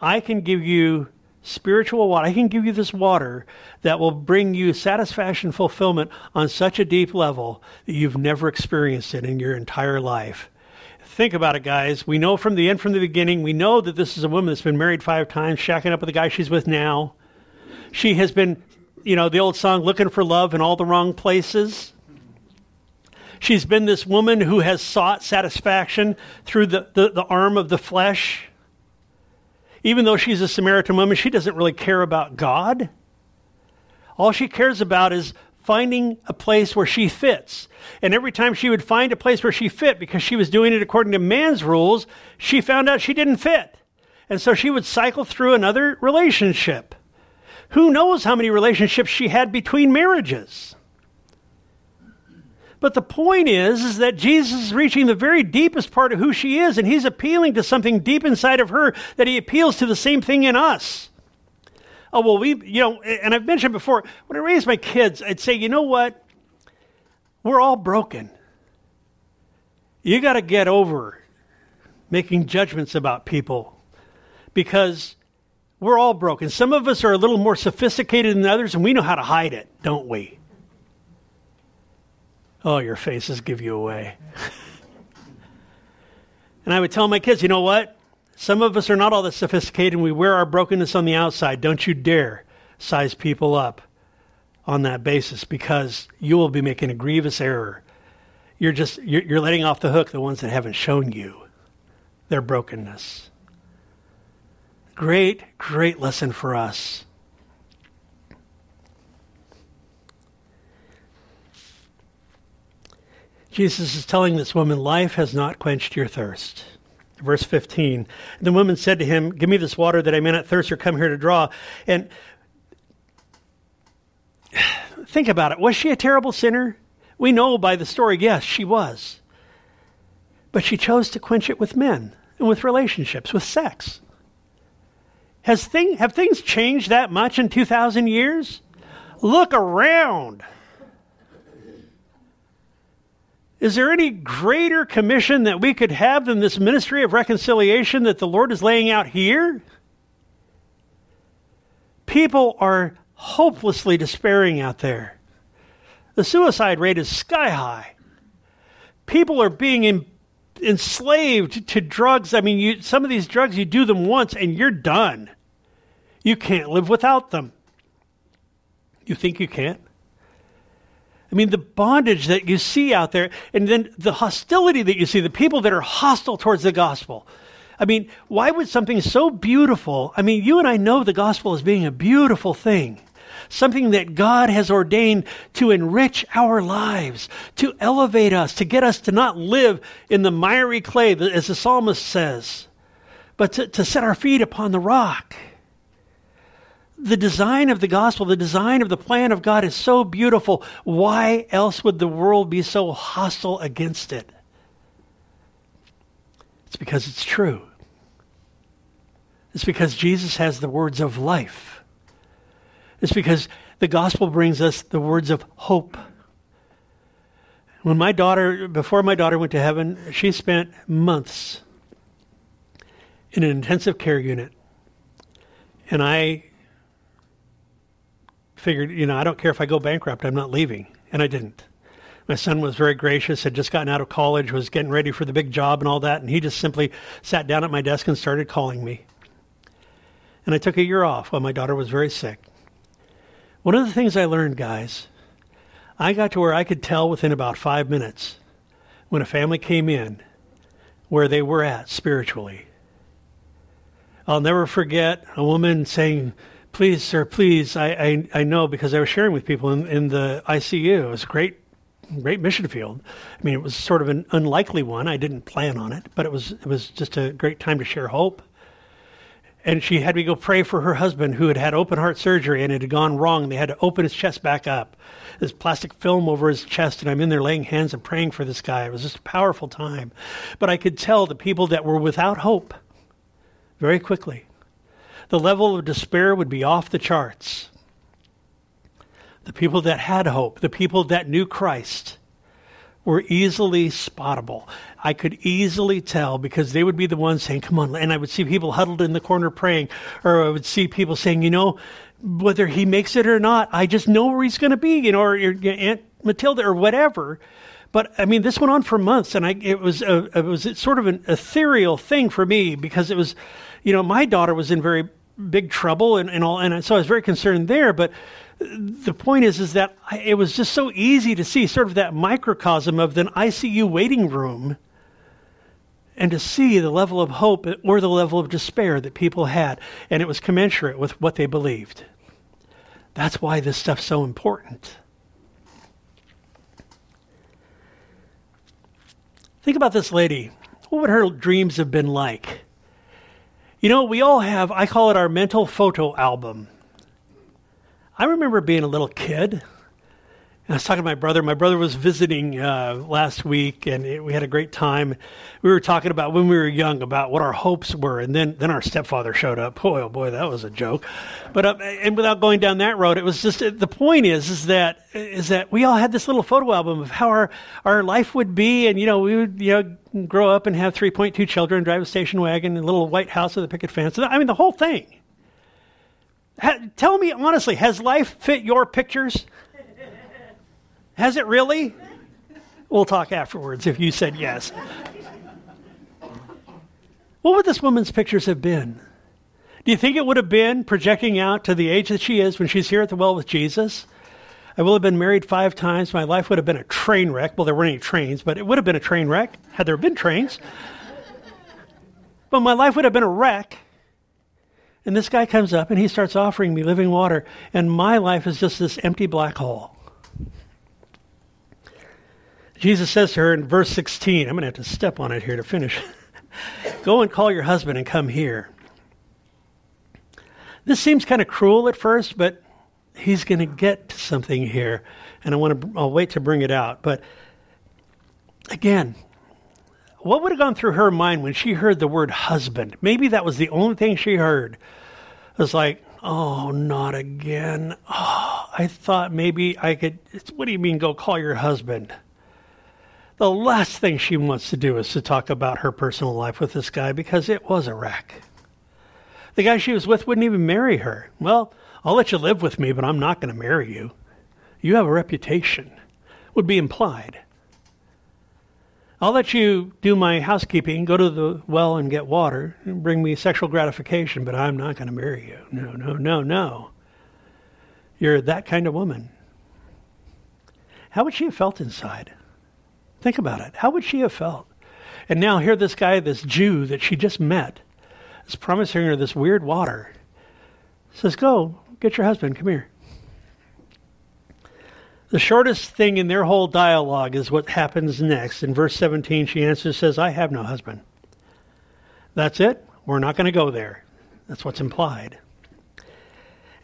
I can give you spiritual water. I can give you this water that will bring you satisfaction, fulfillment on such a deep level that you've never experienced it in your entire life. Think about it, guys. We know from the end, from the beginning, we know that this is a woman that's been married five times, shacking up with the guy she's with now. She has been, you know, the old song, looking for love in all the wrong places. She's been this woman who has sought satisfaction through the, the, the arm of the flesh even though she's a Samaritan woman, she doesn't really care about God. All she cares about is finding a place where she fits. And every time she would find a place where she fit, because she was doing it according to man's rules, she found out she didn't fit. And so she would cycle through another relationship Who knows how many relationships she had between marriages? But the point is, is that Jesus is reaching the very deepest part of who she is, and he's appealing to something deep inside of her that he appeals to the same thing in us. Oh, well, we, you know, and I've mentioned before, when I raised my kids, I'd say, you know what? We're all broken. You got to get over making judgments about people because we're all broken. Some of us are a little more sophisticated than others, and we know how to hide it, don't we? Oh, your faces give you away. and I would tell my kids, you know what? Some of us are not all that sophisticated, and we wear our brokenness on the outside. Don't you dare size people up on that basis because you will be making a grievous error. You're just you're, you're letting off the hook the ones that haven't shown you their brokenness. Great, great lesson for us. Jesus is telling this woman, Life has not quenched your thirst. Verse 15. The woman said to him, Give me this water that I may not thirst or come here to draw. And think about it. Was she a terrible sinner? We know by the story, yes, she was. But she chose to quench it with men and with relationships, with sex. Has thing, have things changed that much in 2,000 years? Look around. Is there any greater commission that we could have than this ministry of reconciliation that the Lord is laying out here? People are hopelessly despairing out there. The suicide rate is sky high. People are being in, enslaved to drugs. I mean, you, some of these drugs, you do them once and you're done. You can't live without them. You think you can't? I mean, the bondage that you see out there, and then the hostility that you see, the people that are hostile towards the gospel. I mean, why would something so beautiful? I mean, you and I know the gospel as being a beautiful thing something that God has ordained to enrich our lives, to elevate us, to get us to not live in the miry clay, as the psalmist says, but to, to set our feet upon the rock. The design of the gospel, the design of the plan of God is so beautiful. Why else would the world be so hostile against it? It's because it's true. It's because Jesus has the words of life. It's because the gospel brings us the words of hope. When my daughter, before my daughter went to heaven, she spent months in an intensive care unit. And I figured, you know, I don't care if I go bankrupt, I'm not leaving. And I didn't. My son was very gracious, had just gotten out of college, was getting ready for the big job and all that, and he just simply sat down at my desk and started calling me. And I took a year off while my daughter was very sick. One of the things I learned, guys, I got to where I could tell within about five minutes when a family came in where they were at spiritually. I'll never forget a woman saying, Please, sir, please, I, I, I know because I was sharing with people in, in the ICU. It was a great, great mission field. I mean, it was sort of an unlikely one. I didn't plan on it, but it was, it was just a great time to share hope and she had me go pray for her husband who had had open heart surgery and it had gone wrong. They had to open his chest back up. This plastic film over his chest, and I'm in there laying hands and praying for this guy. It was just a powerful time. But I could tell the people that were without hope very quickly. The level of despair would be off the charts. The people that had hope, the people that knew Christ, were easily spottable. I could easily tell because they would be the ones saying, Come on. And I would see people huddled in the corner praying, or I would see people saying, You know, whether he makes it or not, I just know where he's going to be, you know, or Aunt Matilda or whatever. But I mean, this went on for months, and I, it was a, it was sort of an ethereal thing for me because it was, you know, my daughter was in very big trouble and, and all, and so I was very concerned there. But the point is, is that it was just so easy to see sort of that microcosm of an ICU waiting room and to see the level of hope or the level of despair that people had, and it was commensurate with what they believed. That's why this stuff's so important. Think about this lady. What would her dreams have been like? You know, we all have, I call it our mental photo album. I remember being a little kid and I was talking to my brother. My brother was visiting uh, last week, and it, we had a great time. We were talking about when we were young about what our hopes were, and then then our stepfather showed up. Boy, oh boy, that was a joke. But uh, and without going down that road, it was just the point is is that is that we all had this little photo album of how our our life would be, and you know we would you know grow up and have three point two children, drive a station wagon, a little white house with a picket fence. I mean, the whole thing. Ha, tell me honestly, has life fit your pictures? Has it really? We'll talk afterwards if you said yes. What would this woman's pictures have been? Do you think it would have been projecting out to the age that she is when she's here at the well with Jesus? I will have been married five times. My life would have been a train wreck. Well, there weren't any trains, but it would have been a train wreck had there been trains. but my life would have been a wreck. And this guy comes up and he starts offering me living water, and my life is just this empty black hole. Jesus says to her in verse 16, I'm going to have to step on it here to finish. Go and call your husband and come here. This seems kind of cruel at first, but he's going to get to something here, and I want to. I'll wait to bring it out. But again, what would have gone through her mind when she heard the word husband? Maybe that was the only thing she heard. It was like, oh, not again. Oh, I thought maybe I could. What do you mean, go call your husband? the last thing she wants to do is to talk about her personal life with this guy because it was a wreck. The guy she was with wouldn't even marry her. Well, I'll let you live with me, but I'm not going to marry you. You have a reputation, would be implied. I'll let you do my housekeeping, go to the well and get water, and bring me sexual gratification, but I'm not going to marry you. No, no, no, no. You're that kind of woman. How would she have felt inside? Think about it. How would she have felt? And now here this guy, this Jew that she just met, is promising her this weird water. Says, Go, get your husband, come here. The shortest thing in their whole dialogue is what happens next. In verse 17, she answers, says, I have no husband. That's it. We're not going to go there. That's what's implied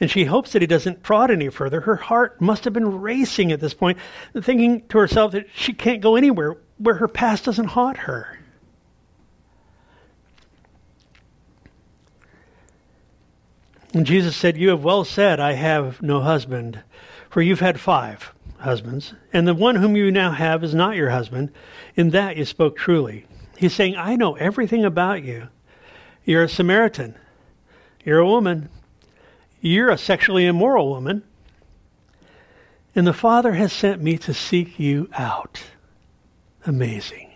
and she hopes that he doesn't prod any further. Her heart must have been racing at this point, thinking to herself that she can't go anywhere where her past doesn't haunt her. And Jesus said, You have well said, I have no husband, for you've had five husbands, and the one whom you now have is not your husband. In that you spoke truly. He's saying, I know everything about you. You're a Samaritan. You're a woman. You're a sexually immoral woman. And the Father has sent me to seek you out. Amazing.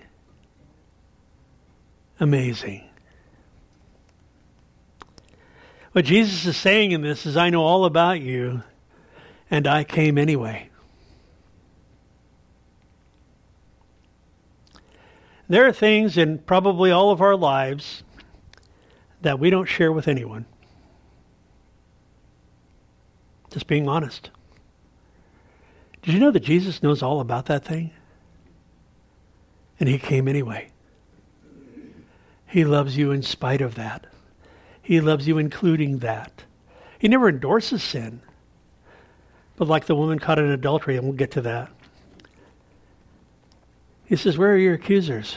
Amazing. What Jesus is saying in this is, I know all about you, and I came anyway. There are things in probably all of our lives that we don't share with anyone. Just being honest. Did you know that Jesus knows all about that thing? And he came anyway. He loves you in spite of that. He loves you including that. He never endorses sin. But like the woman caught in adultery, and we'll get to that. He says, Where are your accusers?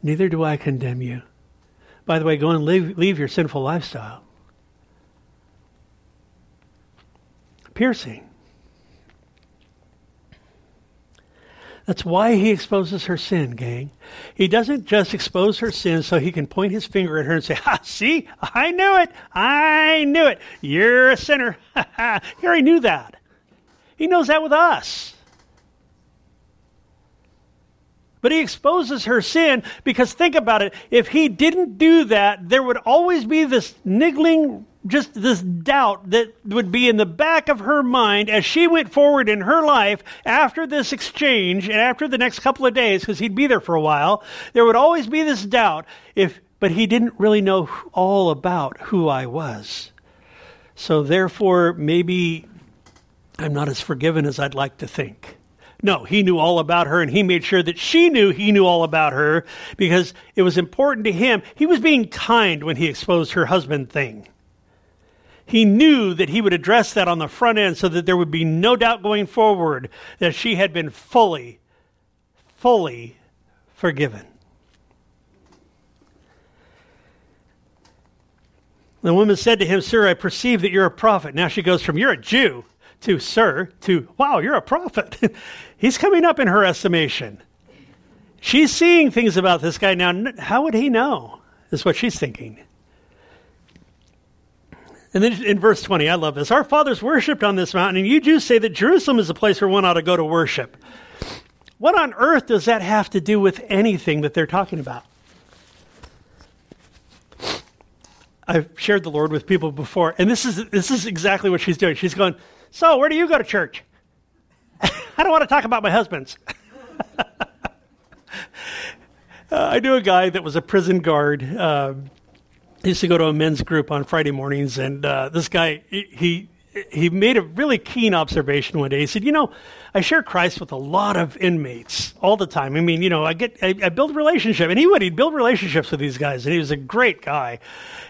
Neither do I condemn you. By the way, go and leave, leave your sinful lifestyle. piercing. That's why he exposes her sin, gang. He doesn't just expose her sin so he can point his finger at her and say, Ha, see, I knew it. I knew it. You're a sinner. he already knew that. He knows that with us. But he exposes her sin because think about it. If he didn't do that, there would always be this niggling just this doubt that would be in the back of her mind as she went forward in her life after this exchange and after the next couple of days, because he'd be there for a while, there would always be this doubt if, but he didn't really know all about who I was. So therefore, maybe I'm not as forgiven as I'd like to think. No, he knew all about her and he made sure that she knew he knew all about her because it was important to him. He was being kind when he exposed her husband thing. He knew that he would address that on the front end so that there would be no doubt going forward that she had been fully, fully forgiven. The woman said to him, Sir, I perceive that you're a prophet. Now she goes from, You're a Jew, to, Sir, to, Wow, you're a prophet. He's coming up in her estimation. She's seeing things about this guy. Now, how would he know? Is what she's thinking. And then in verse 20, I love this. Our fathers worshipped on this mountain, and you Jews say that Jerusalem is a place where one ought to go to worship. What on earth does that have to do with anything that they're talking about? I've shared the Lord with people before, and this is this is exactly what she's doing. She's going, "So, where do you go to church?" I don't want to talk about my husbands. uh, I knew a guy that was a prison guard. Uh, I used to go to a men's group on Friday mornings, and uh, this guy he he made a really keen observation one day. He said, "You know, I share Christ with a lot of inmates all the time. I mean, you know, I get I, I build relationship, and he would he'd build relationships with these guys, and he was a great guy,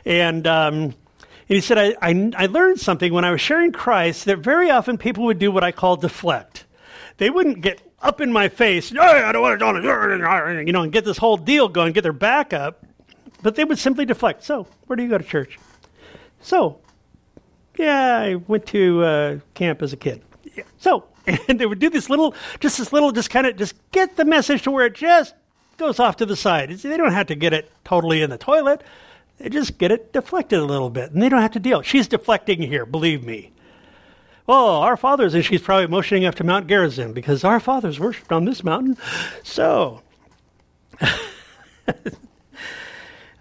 and." Um, and he said, I, I, I learned something when I was sharing Christ that very often people would do what I call deflect. They wouldn't get up in my face, hey, I don't want to, you know, and get this whole deal going, get their back up. But they would simply deflect. So, where do you go to church? So, yeah, I went to uh, camp as a kid. Yeah. So, and they would do this little, just this little, just kind of, just get the message to where it just goes off to the side. They don't have to get it totally in the toilet. They just get it deflected a little bit, and they don't have to deal. She's deflecting here, believe me. Oh, our fathers, and she's probably motioning up to Mount Gerizim because our fathers worshipped on this mountain. So,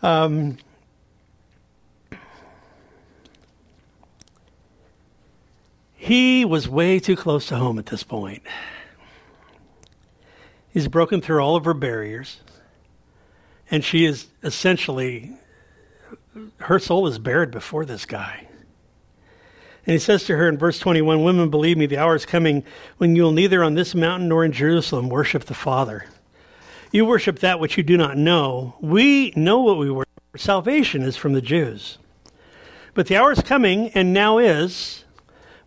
um, He was way too close to home at this point. He's broken through all of her barriers, and she is essentially, her soul is bared before this guy. And he says to her in verse 21 Women, believe me, the hour is coming when you will neither on this mountain nor in Jerusalem worship the Father. You worship that which you do not know. We know what we worship. Salvation is from the Jews. But the hour is coming, and now is,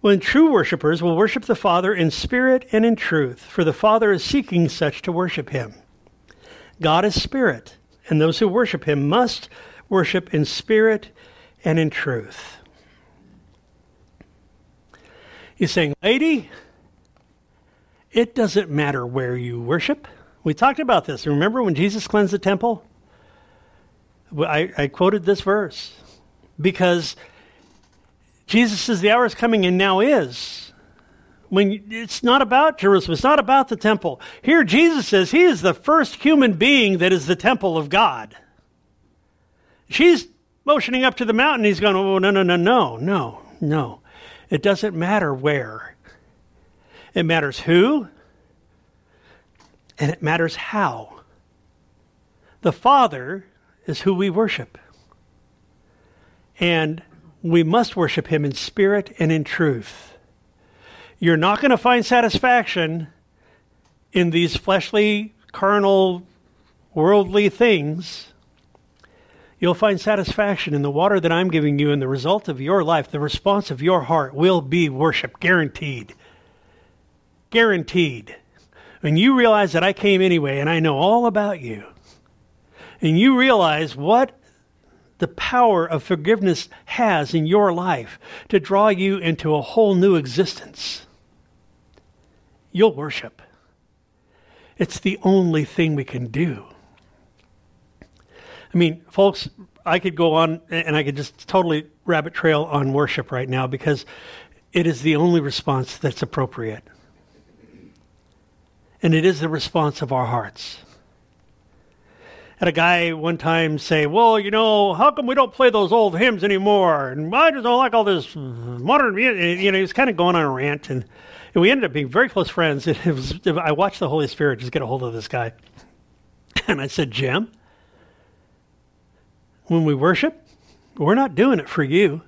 when true worshippers will worship the Father in spirit and in truth, for the Father is seeking such to worship him. God is spirit, and those who worship him must worship in spirit and in truth. He's saying, Lady, it doesn't matter where you worship. We talked about this. Remember when Jesus cleansed the temple? I, I quoted this verse because Jesus says the hour is coming and now is. When it's not about Jerusalem, it's not about the temple. Here Jesus says he is the first human being that is the temple of God. She's motioning up to the mountain. He's going, oh, no, no, no, no, no, no. It doesn't matter where. It matters who, and it matters how. The Father is who we worship. And we must worship him in spirit and in truth. You're not going to find satisfaction in these fleshly, carnal, worldly things. You'll find satisfaction in the water that I'm giving you, and the result of your life, the response of your heart will be worship, guaranteed. Guaranteed. When you realize that I came anyway and I know all about you, and you realize what the power of forgiveness has in your life to draw you into a whole new existence, you'll worship. It's the only thing we can do. I mean, folks, I could go on and I could just totally rabbit trail on worship right now because it is the only response that's appropriate. And it is the response of our hearts had a guy one time say, "Well, you know, how come we don't play those old hymns anymore?" And I just don't like all this modern music. You know, he was kind of going on a rant, and, and we ended up being very close friends. It was, I watched the Holy Spirit just get a hold of this guy, and I said, "Jim, when we worship, we're not doing it for you."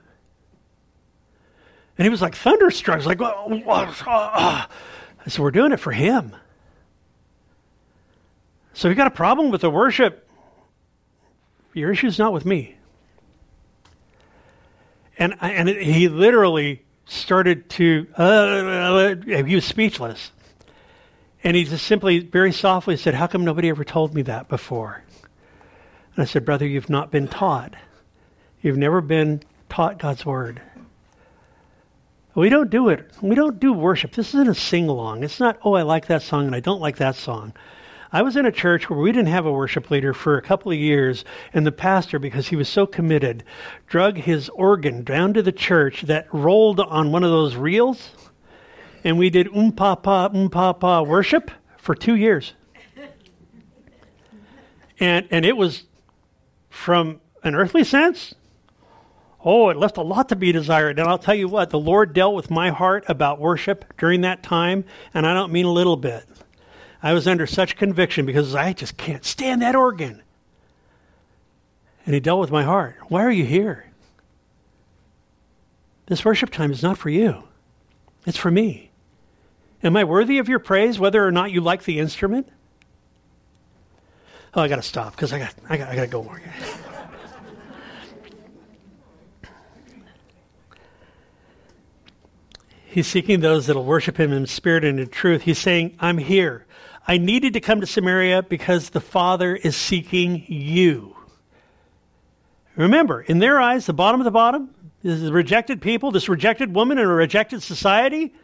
And he was like thunderstruck. He's like, well, uh, uh. I said, "We're doing it for him." So if you got a problem with the worship, your issue's not with me. And, and he literally started to, uh, he was speechless. And he just simply, very softly said, How come nobody ever told me that before? And I said, Brother, you've not been taught. You've never been taught God's word. We don't do it. We don't do worship. This isn't a sing along. It's not, oh, I like that song and I don't like that song. I was in a church where we didn't have a worship leader for a couple of years, and the pastor, because he was so committed, drug his organ down to the church that rolled on one of those reels, and we did um pa pa um pa pa worship for two years. And and it was from an earthly sense. Oh, it left a lot to be desired. And I'll tell you what, the Lord dealt with my heart about worship during that time, and I don't mean a little bit. I was under such conviction because I just can't stand that organ. And he dealt with my heart. Why are you here? This worship time is not for you, it's for me. Am I worthy of your praise whether or not you like the instrument? Oh, I got to stop because I got, I got, I got to go more. He's seeking those that'll worship him in spirit and in truth. He's saying, I'm here. I needed to come to Samaria because the Father is seeking you. Remember, in their eyes, the bottom of the bottom this is rejected people, this rejected woman in a rejected society.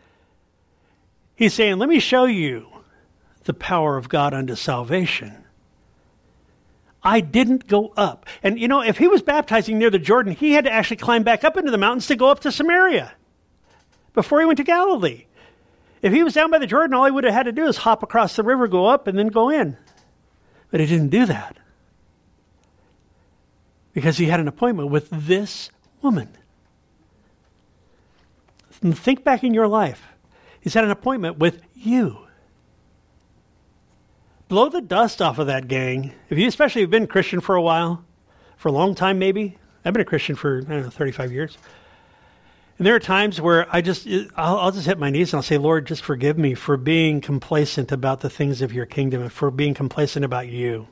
He's saying, Let me show you the power of God unto salvation. I didn't go up. And you know, if he was baptizing near the Jordan, he had to actually climb back up into the mountains to go up to Samaria before he went to Galilee. If he was down by the Jordan, all he would have had to do is hop across the river, go up, and then go in. But he didn't do that because he had an appointment with this woman. think back in your life. He's had an appointment with you. Blow the dust off of that gang. If you especially have been Christian for a while, for a long time maybe. I've been a Christian for, I don't know, 35 years. And there are times where I just, I'll, I'll, just hit my knees and I'll say, Lord, just forgive me for being complacent about the things of your kingdom and for being complacent about you.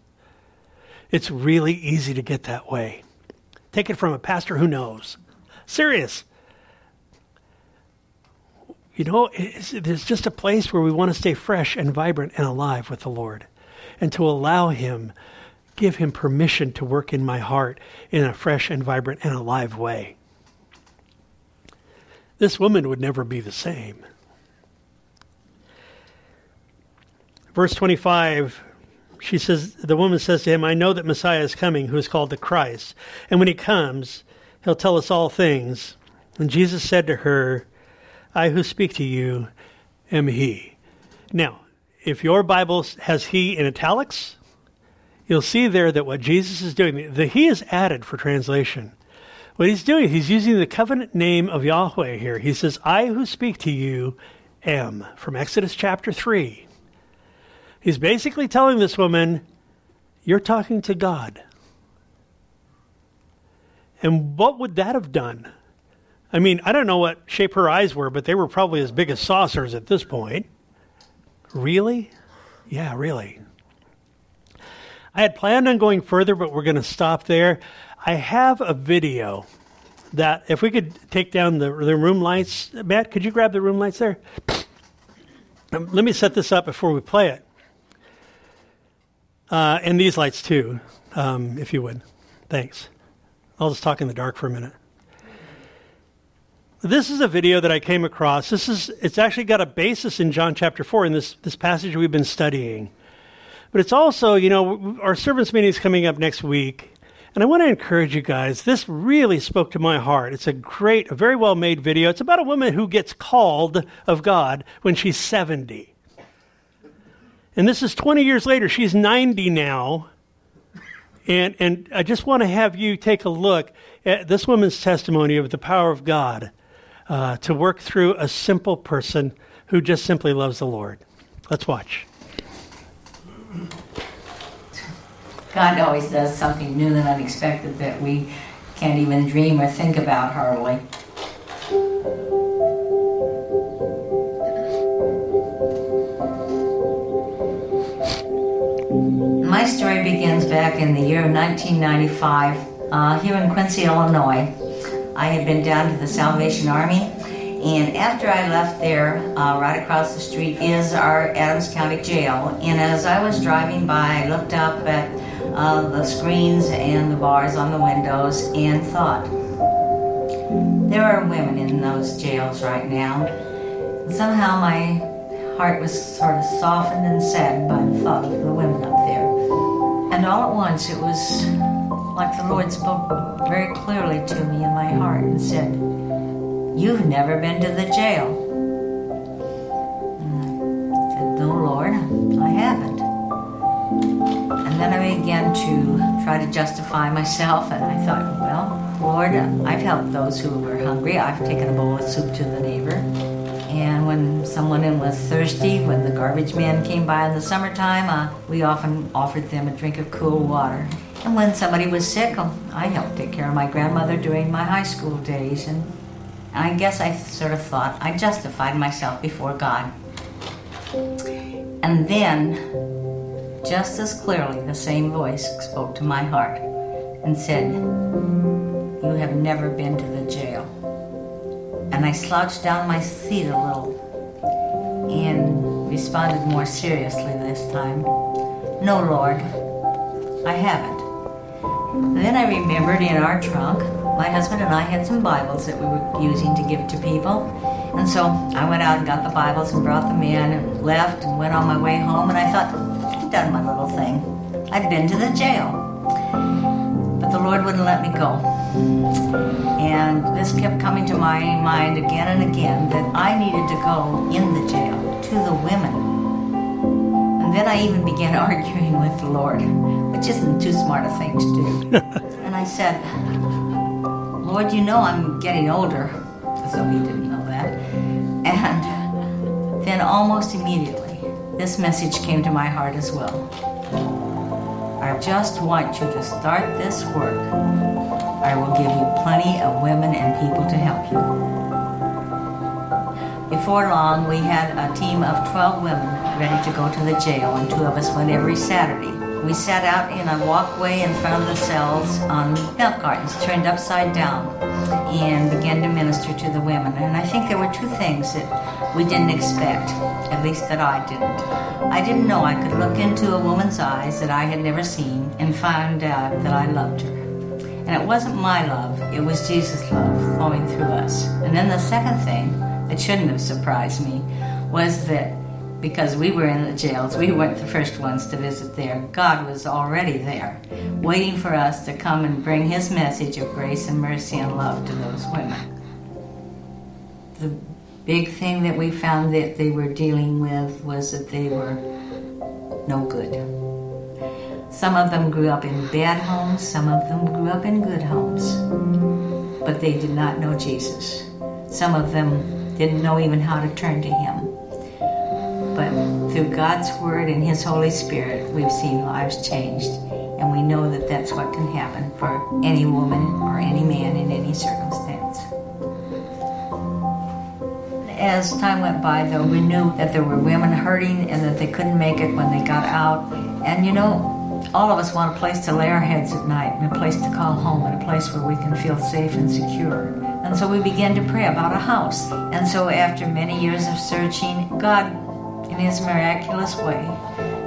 It's really easy to get that way. Take it from a pastor who knows. Serious. You know, there's just a place where we want to stay fresh and vibrant and alive with the Lord and to allow Him, give Him permission to work in my heart in a fresh and vibrant and alive way this woman would never be the same. Verse 25, she says, the woman says to him, I know that Messiah is coming, who is called the Christ. And when he comes, he'll tell us all things. And Jesus said to her, I who speak to you am he. Now, if your Bible has he in italics, you'll see there that what Jesus is doing, the he is added for translation. What he's doing, he's using the covenant name of Yahweh here. He says, I who speak to you am, from Exodus chapter 3. He's basically telling this woman, You're talking to God. And what would that have done? I mean, I don't know what shape her eyes were, but they were probably as big as saucers at this point. Really? Yeah, really. I had planned on going further, but we're going to stop there. I have a video that if we could take down the, the room lights, Matt, could you grab the room lights there? Um, let me set this up before we play it. Uh, and these lights too, um, if you would. Thanks. I'll just talk in the dark for a minute. This is a video that I came across. This is it's actually got a basis in John chapter 4 in this, this passage we've been studying. But it's also, you know, our servants meeting is coming up next week. And I want to encourage you guys. This really spoke to my heart. It's a great, a very well made video. It's about a woman who gets called of God when she's 70. And this is 20 years later. She's 90 now. And, and I just want to have you take a look at this woman's testimony of the power of God uh, to work through a simple person who just simply loves the Lord. Let's watch. God always does something new and unexpected that we can't even dream or think about hardly. My story begins back in the year 1995 uh, here in Quincy, Illinois. I had been down to the Salvation Army, and after I left there, uh, right across the street is our Adams County Jail. And as I was driving by, I looked up at uh, the screens and the bars on the windows and thought, there are women in those jails right now. Somehow my heart was sort of softened and saddened by the thought of the women up there. And all at once it was like the Lord spoke very clearly to me in my heart and said, You've never been to the jail. And I said, No, Lord, I haven't. Then I began to try to justify myself, and I thought, well, Lord, I've helped those who were hungry. I've taken a bowl of soup to the neighbor. And when someone was thirsty, when the garbage man came by in the summertime, uh, we often offered them a drink of cool water. And when somebody was sick, um, I helped take care of my grandmother during my high school days. And I guess I sort of thought I justified myself before God. And then, just as clearly, the same voice spoke to my heart and said, You have never been to the jail. And I slouched down my seat a little and responded more seriously this time No, Lord, I haven't. Then I remembered in our trunk, my husband and I had some Bibles that we were using to give to people. And so I went out and got the Bibles and brought them in and left and went on my way home. And I thought, done my little thing. I'd been to the jail. But the Lord wouldn't let me go. And this kept coming to my mind again and again that I needed to go in the jail to the women. And then I even began arguing with the Lord which isn't too smart a thing to do. and I said, Lord, you know I'm getting older, so he didn't know that. And then almost immediately, this message came to my heart as well. I just want you to start this work. I will give you plenty of women and people to help you. Before long, we had a team of 12 women ready to go to the jail, and two of us went every Saturday. We sat out in a walkway of the cells on milk cartons turned upside down and began to minister to the women. And I think there were two things that we didn't expect, at least that I didn't. I didn't know I could look into a woman's eyes that I had never seen and find out that I loved her. And it wasn't my love, it was Jesus' love flowing through us. And then the second thing that shouldn't have surprised me was that because we were in the jails. We weren't the first ones to visit there. God was already there, waiting for us to come and bring His message of grace and mercy and love to those women. The big thing that we found that they were dealing with was that they were no good. Some of them grew up in bad homes, some of them grew up in good homes, but they did not know Jesus. Some of them didn't know even how to turn to Him. But through God's Word and His Holy Spirit, we've seen lives changed. And we know that that's what can happen for any woman or any man in any circumstance. As time went by, though, we knew that there were women hurting and that they couldn't make it when they got out. And you know, all of us want a place to lay our heads at night and a place to call home and a place where we can feel safe and secure. And so we began to pray about a house. And so after many years of searching, God in His miraculous way,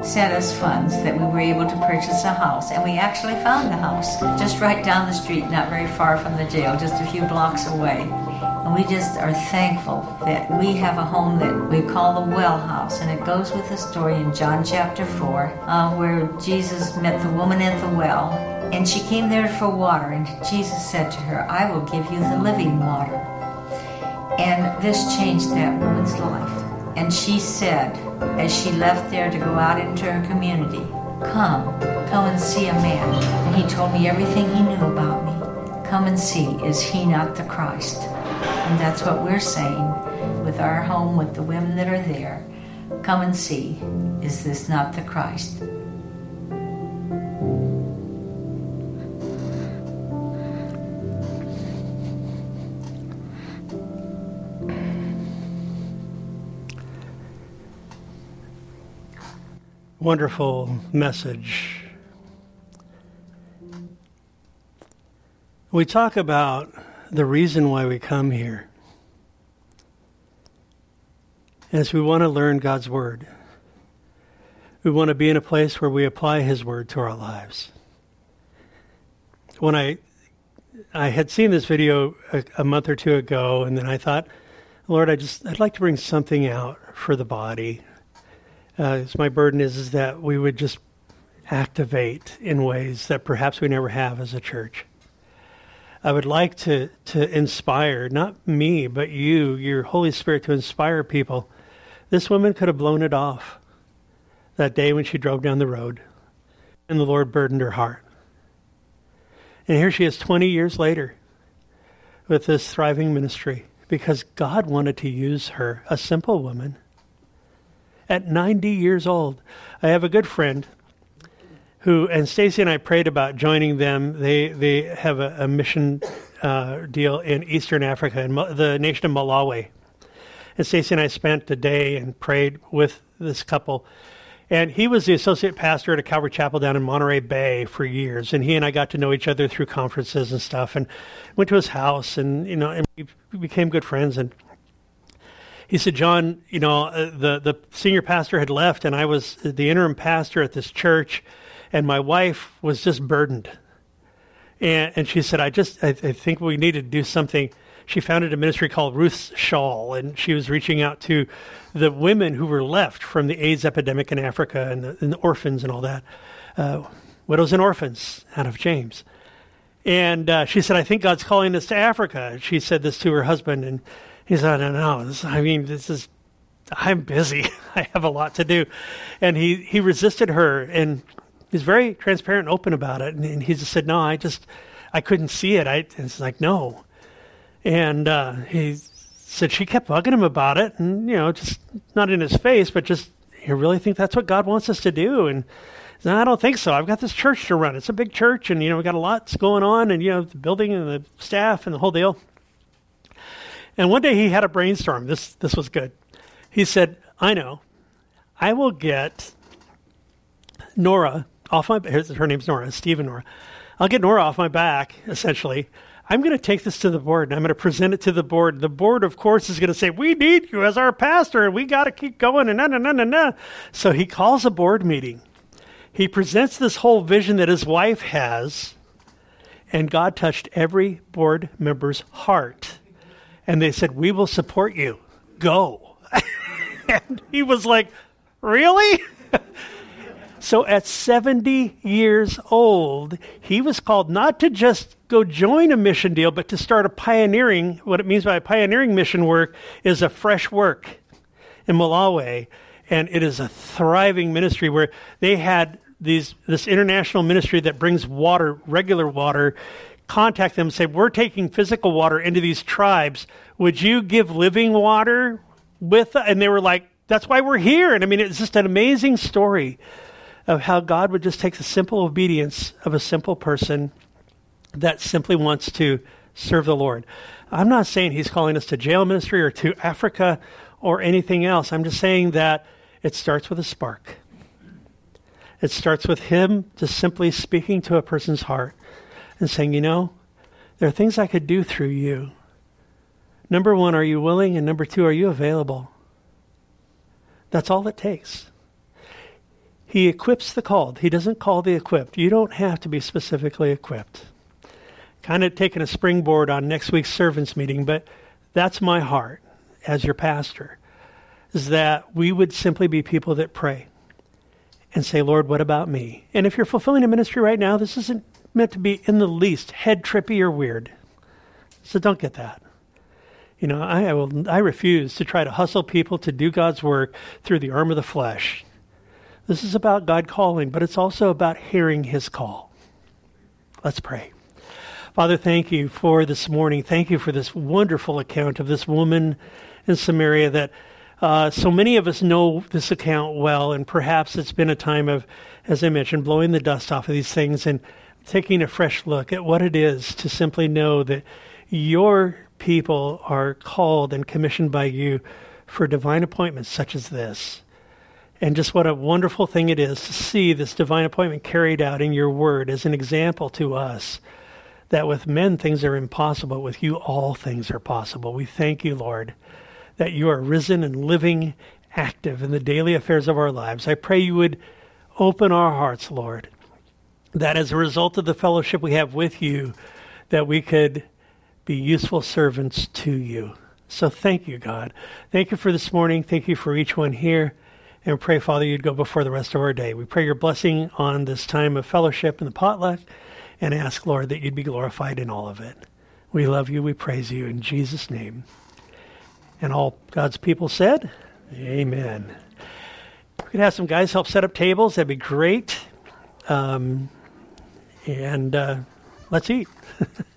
sent us funds that we were able to purchase a house. And we actually found the house just right down the street, not very far from the jail, just a few blocks away. And we just are thankful that we have a home that we call the Well House. And it goes with the story in John chapter 4, uh, where Jesus met the woman at the well. And she came there for water. And Jesus said to her, I will give you the living water. And this changed that woman's life. And she said, as she left there to go out into her community, Come, come and see a man. And he told me everything he knew about me. Come and see, is he not the Christ? And that's what we're saying with our home, with the women that are there. Come and see, is this not the Christ? Wonderful message. We talk about the reason why we come here is we want to learn God's Word. We want to be in a place where we apply His Word to our lives. When I I had seen this video a, a month or two ago, and then I thought, Lord, I just I'd like to bring something out for the body. Uh, my burden is is that we would just activate in ways that perhaps we never have as a church. I would like to to inspire not me but you, your Holy Spirit, to inspire people. This woman could have blown it off that day when she drove down the road, and the Lord burdened her heart. And here she is 20 years later with this thriving ministry because God wanted to use her, a simple woman. At 90 years old, I have a good friend who, and Stacy and I prayed about joining them. They, they have a, a mission uh, deal in Eastern Africa, in the nation of Malawi. And Stacy and I spent a day and prayed with this couple and he was the associate pastor at a Calvary Chapel down in Monterey Bay for years. And he and I got to know each other through conferences and stuff and went to his house and, you know, and we became good friends. And he said, John, you know, uh, the, the senior pastor had left and I was the interim pastor at this church and my wife was just burdened. And, and she said, I just, I, I think we need to do something she founded a ministry called Ruth's Shawl, and she was reaching out to the women who were left from the AIDS epidemic in Africa and the, and the orphans and all that, uh, widows and orphans out of James. And uh, she said, I think God's calling us to Africa. She said this to her husband, and he said, I don't know. I mean, this is, I'm busy. I have a lot to do. And he, he resisted her, and he's very transparent and open about it. And, and he just said, No, I just, I couldn't see it. I, it's like, no. And uh, he said she kept bugging him about it, and you know, just not in his face, but just, you really think that's what God wants us to do? And said, I don't think so. I've got this church to run. It's a big church, and you know, we've got a lot going on, and you know, the building and the staff and the whole deal. And one day he had a brainstorm. This this was good. He said, "I know, I will get Nora off my. Her name's Nora. Stephen Nora. I'll get Nora off my back, essentially." I'm going to take this to the board and I'm going to present it to the board. The board, of course, is going to say, We need you as our pastor and we got to keep going and na na na na na. So he calls a board meeting. He presents this whole vision that his wife has, and God touched every board member's heart. And they said, We will support you. Go. and he was like, Really? So at 70 years old, he was called not to just go join a mission deal, but to start a pioneering. What it means by pioneering mission work is a fresh work in Malawi. And it is a thriving ministry where they had these, this international ministry that brings water, regular water, contact them and say, We're taking physical water into these tribes. Would you give living water with? And they were like, That's why we're here. And I mean, it's just an amazing story of how God would just take the simple obedience of a simple person that simply wants to serve the Lord. I'm not saying he's calling us to jail ministry or to Africa or anything else. I'm just saying that it starts with a spark. It starts with him just simply speaking to a person's heart and saying, you know, there are things I could do through you. Number one, are you willing? And number two, are you available? That's all it takes. He equips the called. He doesn't call the equipped. You don't have to be specifically equipped. Kind of taking a springboard on next week's servants meeting, but that's my heart as your pastor is that we would simply be people that pray and say, Lord, what about me? And if you're fulfilling a ministry right now, this isn't meant to be in the least head trippy or weird. So don't get that. You know, I, I, will, I refuse to try to hustle people to do God's work through the arm of the flesh. This is about God calling, but it's also about hearing his call. Let's pray. Father, thank you for this morning. Thank you for this wonderful account of this woman in Samaria that uh, so many of us know this account well, and perhaps it's been a time of, as I mentioned, blowing the dust off of these things and taking a fresh look at what it is to simply know that your people are called and commissioned by you for divine appointments such as this. And just what a wonderful thing it is to see this divine appointment carried out in your word as an example to us that with men things are impossible, with you all things are possible. We thank you, Lord, that you are risen and living, active in the daily affairs of our lives. I pray you would open our hearts, Lord, that as a result of the fellowship we have with you, that we could be useful servants to you. So thank you, God. Thank you for this morning. Thank you for each one here. And pray, Father, you'd go before the rest of our day. We pray your blessing on this time of fellowship and the potluck and ask, Lord, that you'd be glorified in all of it. We love you. We praise you in Jesus' name. And all God's people said, Amen. We could have some guys help set up tables. That'd be great. Um, and uh, let's eat.